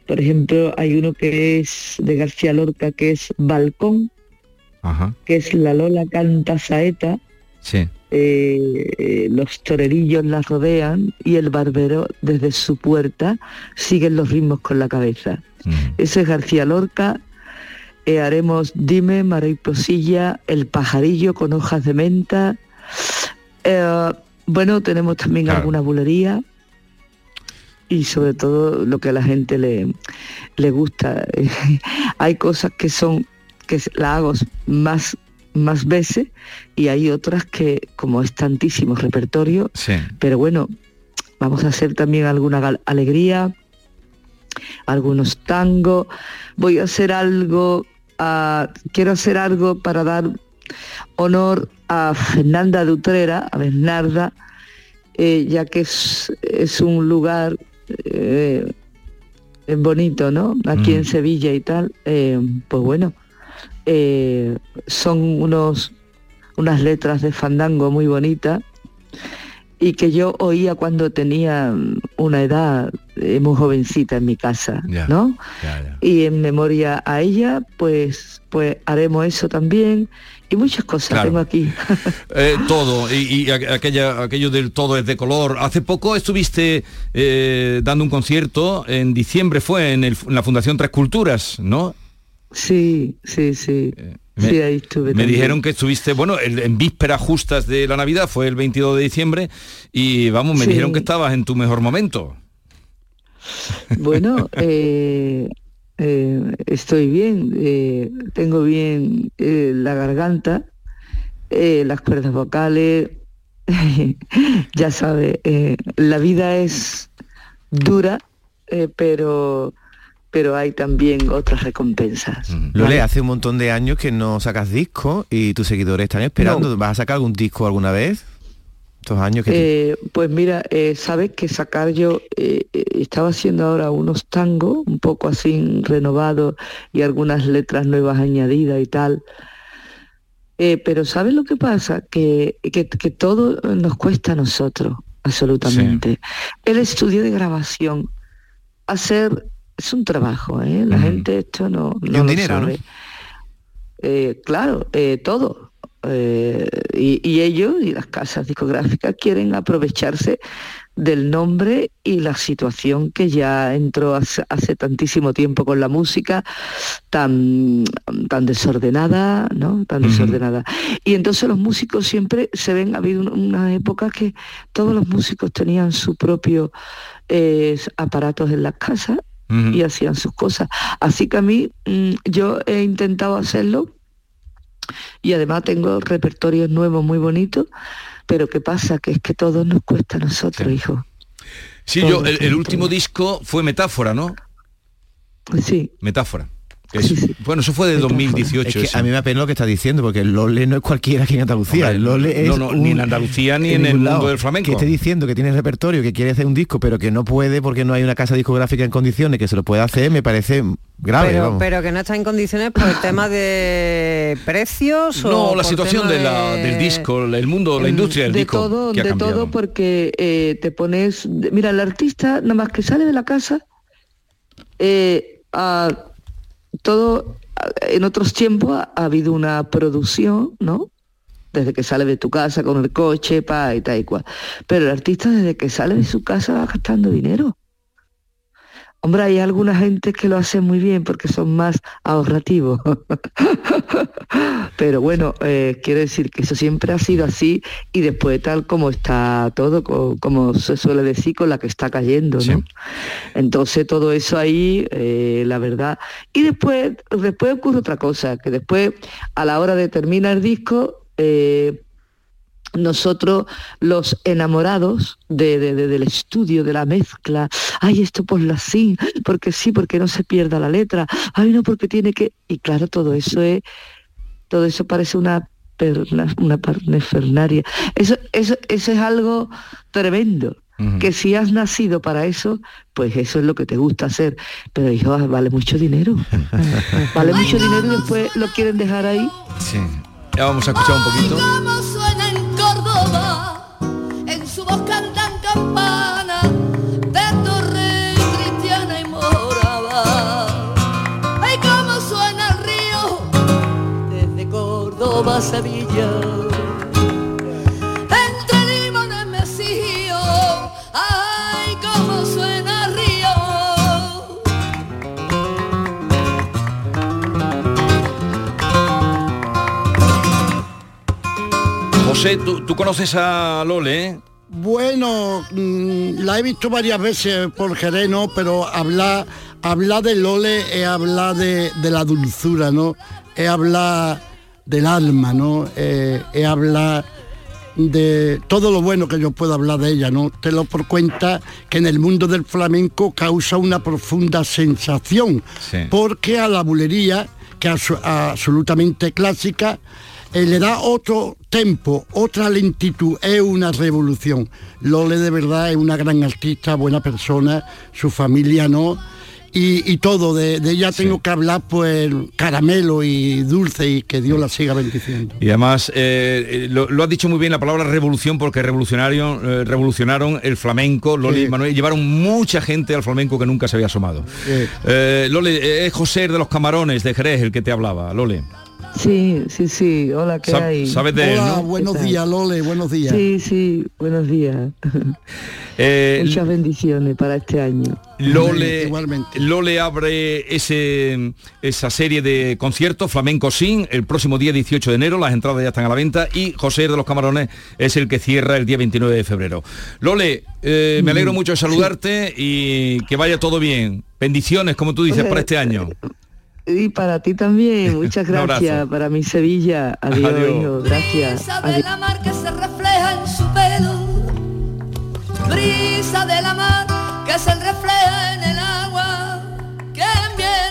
Por ejemplo, hay uno que es de García Lorca, que es Balcón, Ajá. que es La Lola canta saeta, Sí. eh, eh, los torerillos la rodean y el barbero desde su puerta siguen los ritmos con la cabeza. Ese es García Lorca. Eh, haremos Dime, Mariposilla, El pajarillo con hojas de menta. Eh, bueno, tenemos también Claro. alguna bulería y sobre todo lo que a la gente le, le gusta. hay cosas que son que la hago más más veces y hay otras que como es tantísimo repertorio Sí. pero bueno vamos a hacer también alguna alegría algunos tangos. Voy a hacer algo, ah, quiero hacer algo para dar honor a Fernanda de Utrera, a Bernarda, eh, ya que es, es un lugar eh, bonito, ¿no? Aquí en Mm. Sevilla y tal. eh, pues bueno, eh, son unos unas letras de fandango muy bonitas y que yo oía cuando tenía mm, una edad eh, muy jovencita en mi casa, ¿no? Y en memoria a ella, pues, pues haremos eso también y muchas cosas Claro. tengo aquí. Eh, todo, y, y aqu- aquella, aquello del todo es de color. Hace poco estuviste eh, dando un concierto, en diciembre fue, en, el- en la Fundación Tres Culturas, ¿no? Sí, sí, sí. Me, sí, ahí estuve. me también. dijeron que estuviste, bueno, el- en vísperas justas de la Navidad, fue el 22 de diciembre, y vamos, me Sí. dijeron que estabas en tu mejor momento. Bueno, eh, eh, estoy bien, eh, tengo bien la garganta, las cuerdas vocales, ya sabe, eh, la vida es dura, pero pero hay también otras recompensas. Lole, hace un montón de años que no sacas disco y tus seguidores están esperando. ¿Vas a sacar algún disco alguna vez? Estos años que... Eh, pues mira, eh, sabes que sacar yo eh, estaba haciendo ahora unos tangos un poco así renovados y algunas letras nuevas añadidas y tal. Eh, pero ¿sabes lo que pasa? Que, que- que todo nos cuesta a nosotros, absolutamente. El estudio de grabación, hacer, es un trabajo, ¿eh? La gente esto no, Y no un lo dinero, ¿no? sabe. Eh, claro, eh, todo. Eh, y, y ellos y las casas discográficas quieren aprovecharse del nombre y la situación que ya entró hace, hace tantísimo tiempo con la música tan, tan desordenada, ¿no? Tan desordenada. Y entonces los músicos siempre se ven, ha habido un- una época que todos los músicos tenían su propio aparatos en las casas y hacían sus cosas. Así que a mí mm, yo he intentado hacerlo y además tengo repertorios nuevos muy bonitos, pero ¿qué pasa? Que es que todo nos cuesta a nosotros, hijo. Sí, yo, el, último disco fue Metáfora, ¿no? Sí. Metáfora. Que es- Bueno, eso fue de 2018. Es que ese. a mí me apena lo que está diciendo, porque el Lole no es cualquiera aquí en Andalucía. Hombre, el Lole es no, no, ni en Andalucía ni en el mundo lado. del flamenco. Que esté diciendo que tiene repertorio, que quiere hacer un disco, pero que no puede porque no hay una casa discográfica en condiciones que se lo pueda hacer, me parece grave. pero, vamos. pero que no está en condiciones por el tema de precios o No, la situación de la- de- del disco, el mundo, la industria del de disco. todo, que ha de cambiado. todo porque eh, te pones, mira, el artista nada más que sale de la casa, eh, a- todo en otros tiempos ha habido una producción, ¿no? Desde que sale de tu casa con el coche, pa y tal y cual. Pero el artista desde que sale de su casa va gastando dinero. Hombre, hay alguna gente que lo hace muy bien porque son más ahorrativos. Pero bueno, eh, quiero decir que eso siempre ha sido así y después tal como está todo, co- como se suele decir, con la que está cayendo, ¿no? Entonces todo eso ahí, eh, la verdad. Y después, después ocurre otra cosa, que después a la hora de terminar el disco, eh, nosotros los enamorados de, de- de- del estudio, de la mezcla, ay, esto por la sí, porque sí, porque no se pierda la letra, ay, no, porque tiene que... Y claro, todo eso es, todo eso parece una perna- una parnefernaria. Eso, eso, eso es algo tremendo. Que si has nacido para eso, pues eso es lo que te gusta hacer. Pero hijo, vale mucho dinero. vale mucho dinero y después lo quieren dejar ahí. Sí. Ya vamos a escuchar un poquito. A Sevilla. Entre limones mesío, ay, cómo suena el río. José, ¿tú, tú conoces a Lole, ¿eh? Bueno, mm, la he visto varias veces por Jerez, ¿no? Pero hablar, hablar de Lole es hablar de, de la dulzura, ¿no? Es hablar del alma, ¿no? Eh, es hablar de todo lo bueno que yo puedo hablar de ella, ¿no? Te lo por cuenta que en el mundo del flamenco causa una profunda sensación, porque a la bulería, que es absolutamente clásica, eh, le da otro tempo, otra lentitud, es una revolución. Lole de verdad es una gran artista, buena persona, su familia no y, todo. De, ella tengo que hablar pues caramelo y dulce y que Dios la siga bendiciendo. Y además eh, lo, has dicho muy bien la palabra revolución porque revolucionaron, eh, revolucionaron el flamenco, Loli y Manuel, llevaron mucha gente al flamenco que nunca se había asomado. Eh, Lole, es José de los Camarones de Jerez el que te hablaba, Lole. Sí, sí, sí. Hola, ¿qué hay? ¿Sabes de Hola, buenos días, Lole, buenos días. Sí, sí, buenos días. Eh, Muchas bendiciones para este año. Lole, Lole abre ese, esa serie de conciertos, Flamenco Sin, el próximo día 18 de enero, las entradas ya están a la venta y José de los Camarones es el que cierra el día 29 de febrero. Lole, eh, me alegro mucho de saludarte y que vaya todo bien. Bendiciones, como tú dices, para este año. Y para ti también, muchas gracias. Para mi Sevilla. Adiós, gracias. de la mar que se refleja en su pelo. Brisa de la mar que se refleja en el agua. ¿Quién viene?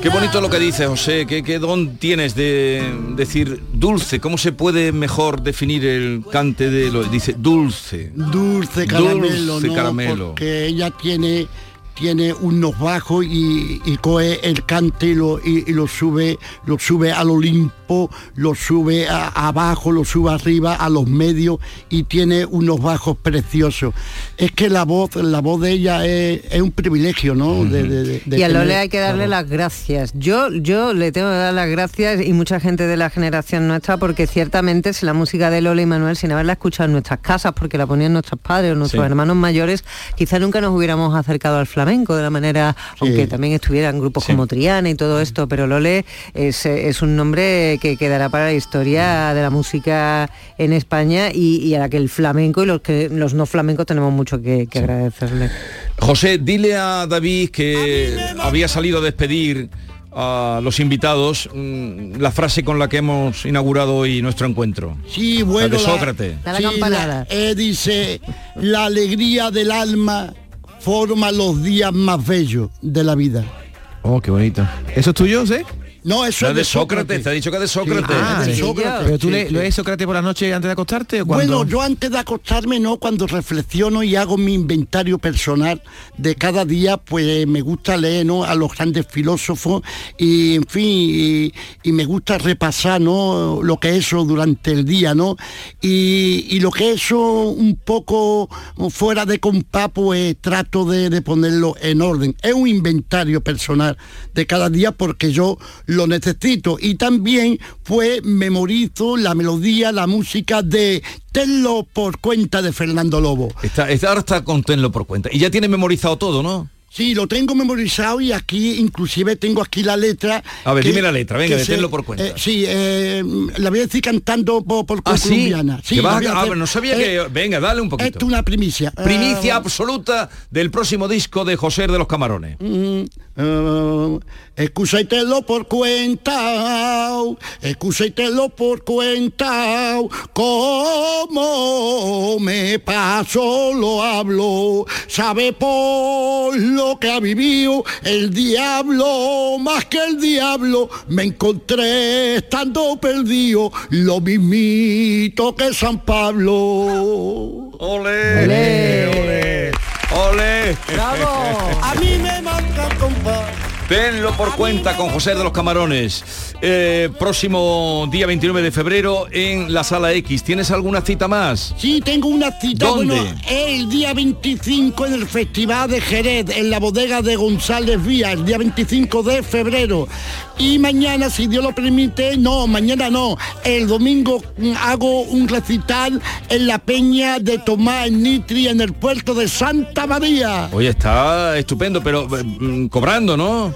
Qué bonito lo que dice José, qué, qué don tienes de decir dulce, ¿cómo se puede mejor definir el cante de lo dice dulce? Dulce caramelo, dulce caramelo. porque ella tiene tiene unos bajos y, coge el cante y lo, y, lo sube lo sube al Olimpo, lo sube abajo, lo sube arriba, a los medios y tiene unos bajos preciosos. Es que la voz, la voz de ella es, un privilegio, ¿no? y a Lole hay que darle las gracias. Yo, yo le tengo que dar las gracias y mucha gente de la generación nuestra, porque ciertamente si la música de Lola y Manuel, sin haberla escuchado en nuestras casas, porque la ponían nuestros padres o nuestros hermanos mayores, quizá nunca nos hubiéramos acercado al flamenco de la manera, aunque también estuvieran grupos como Triana y todo esto, pero Lole es, un nombre que quedará para la historia de la música en España y, a la que el flamenco y los, que, los no flamencos tenemos mucho que, agradecerle. José, dile a David que había salido a despedir a los invitados mm, la frase con la que hemos inaugurado hoy nuestro encuentro. Sí, bueno. de Sócrates. La, eh, dice, la alegría del alma forma los días más bellos de la vida. Oh, qué bonito. ¿Eso es tuyo, sí? No, eso es de, Sócrates. Te ha dicho que es de Sócrates. Ah, de Sócrates. ¿Pero tú le, lees Sócrates por la noche antes de acostarte o Bueno, yo antes de acostarme no, cuando reflexiono y hago mi inventario personal de cada día, pues me gusta leer ¿no? a los grandes filósofos y en fin, y, me gusta repasar ¿no? lo que es eso durante el día, ¿no? Y, lo que es eso un poco fuera de compás, pues trato de, de ponerlo en orden. Es un inventario personal de cada día porque yo lo necesito. Y también pues memorizo la melodía, la música de Tenlo por cuenta de Fernando Lobo. Está, está, ahora está con Tenlo por cuenta. Y ya tiene memorizado todo, ¿no? Sí, lo tengo memorizado y aquí inclusive tengo aquí la letra. A ver, dime la letra, venga, tenlo por cuenta. Eh, sí, eh, la voy a decir cantando por, por ¿Ah, colombiana. Sí, a, no sabía que... Eh, venga, dale un poquito. Esto es una primicia. Primicia absoluta del próximo disco de José de los Camarones. Uh, lo por cuenta, lo por cuenta, como me paso lo hablo, sabe por lo que ha vivido el diablo, más que el diablo, me encontré estando perdido, lo mismito que San Pablo. ¡Ole! ¡Ole! ¡Ole! ¡Ole! ¡Bravo! A mí me marca compadre. Tenlo por cuenta con José de los Camarones. Eh, próximo día 29 de febrero en la Sala X. ¿Tienes alguna cita más? Sí, tengo una cita. ¿Dónde? el día 25 en el Festival de Jerez, en la bodega de González Vía, el día 25 de febrero. Y mañana, si Dios lo permite, no, mañana no, el domingo mm, hago un recital en la peña de Tomás Nitri en el puerto de Santa María. Oye, está estupendo, pero mm, cobrando, ¿no?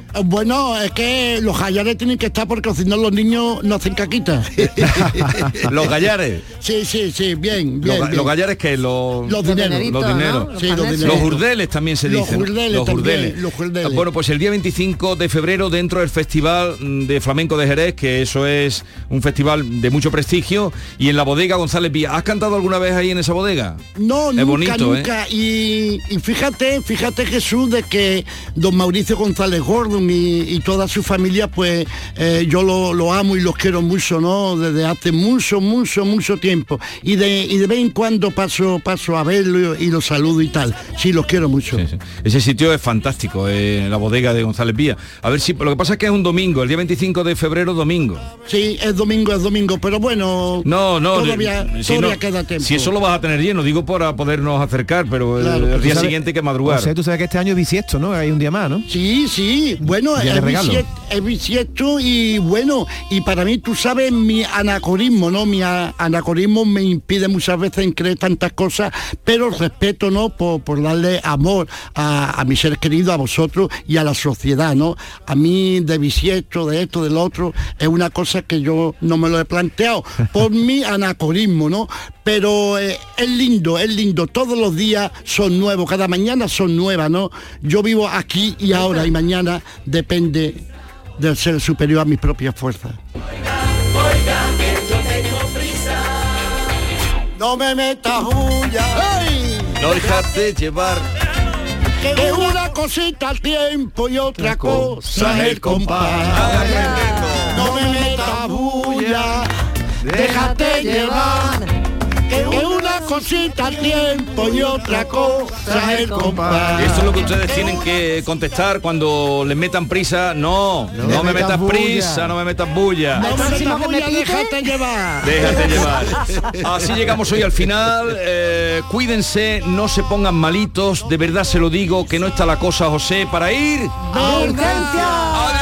Bueno, es que los gallares tienen que estar porque si no los niños no hacen caquita. los gallares. Sí, sí, sí, bien, bien. Los, bien. los gallares que los Los dineros. los dineros. Sí, los dineros. Los urdeles también se Los dice. ¿no? urdeles Los también, urdeles. los urdeles. Bueno, pues el día 25 de febrero dentro del Festival mm, de Flamenco de Jerez, que eso es un festival de mucho prestigio, y en la bodega González Vía. ¿Has cantado alguna vez ahí en esa bodega? No, Es nunca, bonito, ¿eh? nunca. Y, y fíjate, fíjate Jesús, de que don Mauricio González Y, y toda su familia, pues eh, yo lo, lo amo y los quiero mucho, ¿no? Desde hace mucho, mucho, mucho tiempo. Y de, y de vez en cuando paso, paso a verlo y los saludo y tal. Sí, los quiero mucho. Ese sitio es fantástico, eh, la bodega de González Vía. A ver si, lo que pasa es que es un domingo, el día 25 de febrero domingo. Sí, es domingo, es domingo, pero bueno, No, no, todavía, de- si, todavía no- queda tiempo. si eso lo vas a ser lleno, digo para podernos acercar, pero el- Claro, el, día sabes- siguiente que madrugar. O sea, tú sabes que este año es bisiesto, ¿no? Hay un día más, ¿no? Sí, sí, bueno, De es bisiesto y bueno, y para mí, tú sabes, mi anacorismo, ¿no? Mi anacorismo me impide muchas veces en creer tantas cosas, pero respeto, ¿no? Por, por darle amor a, a mis seres queridos, a vosotros y a la sociedad, ¿no? A mí de bisiesto, de esto, del otro, es una cosa que yo no me lo he planteado por mi anacorismo, ¿no? Pero eh, es lindo, es lindo, todos los días son nuevos, cada mañana son nuevas, ¿no? Yo vivo aquí y ahora y mañana depende del ser superior a mis propias fuerzas. Oiga, que yo tengo prisa. No me metas bulla. ¡Ey! No dejate llevar. Que una cosita al tiempo y otra cosa el compás. No me metas bulla. Déjate llevar. Que una cosita al tiempo y otra cosa el compás. Esto es lo que ustedes tienen que contestar cuando les metan prisa. No, no, me metas bulla. prisa, no me metas bulla. No me metas bulla, déjate llevar. Déjate llevar. Así llegamos hoy al final. Eh, cuídense, no se pongan malitos. De verdad se lo digo, que no está la cosa, José, para ir. ¡De urgencia!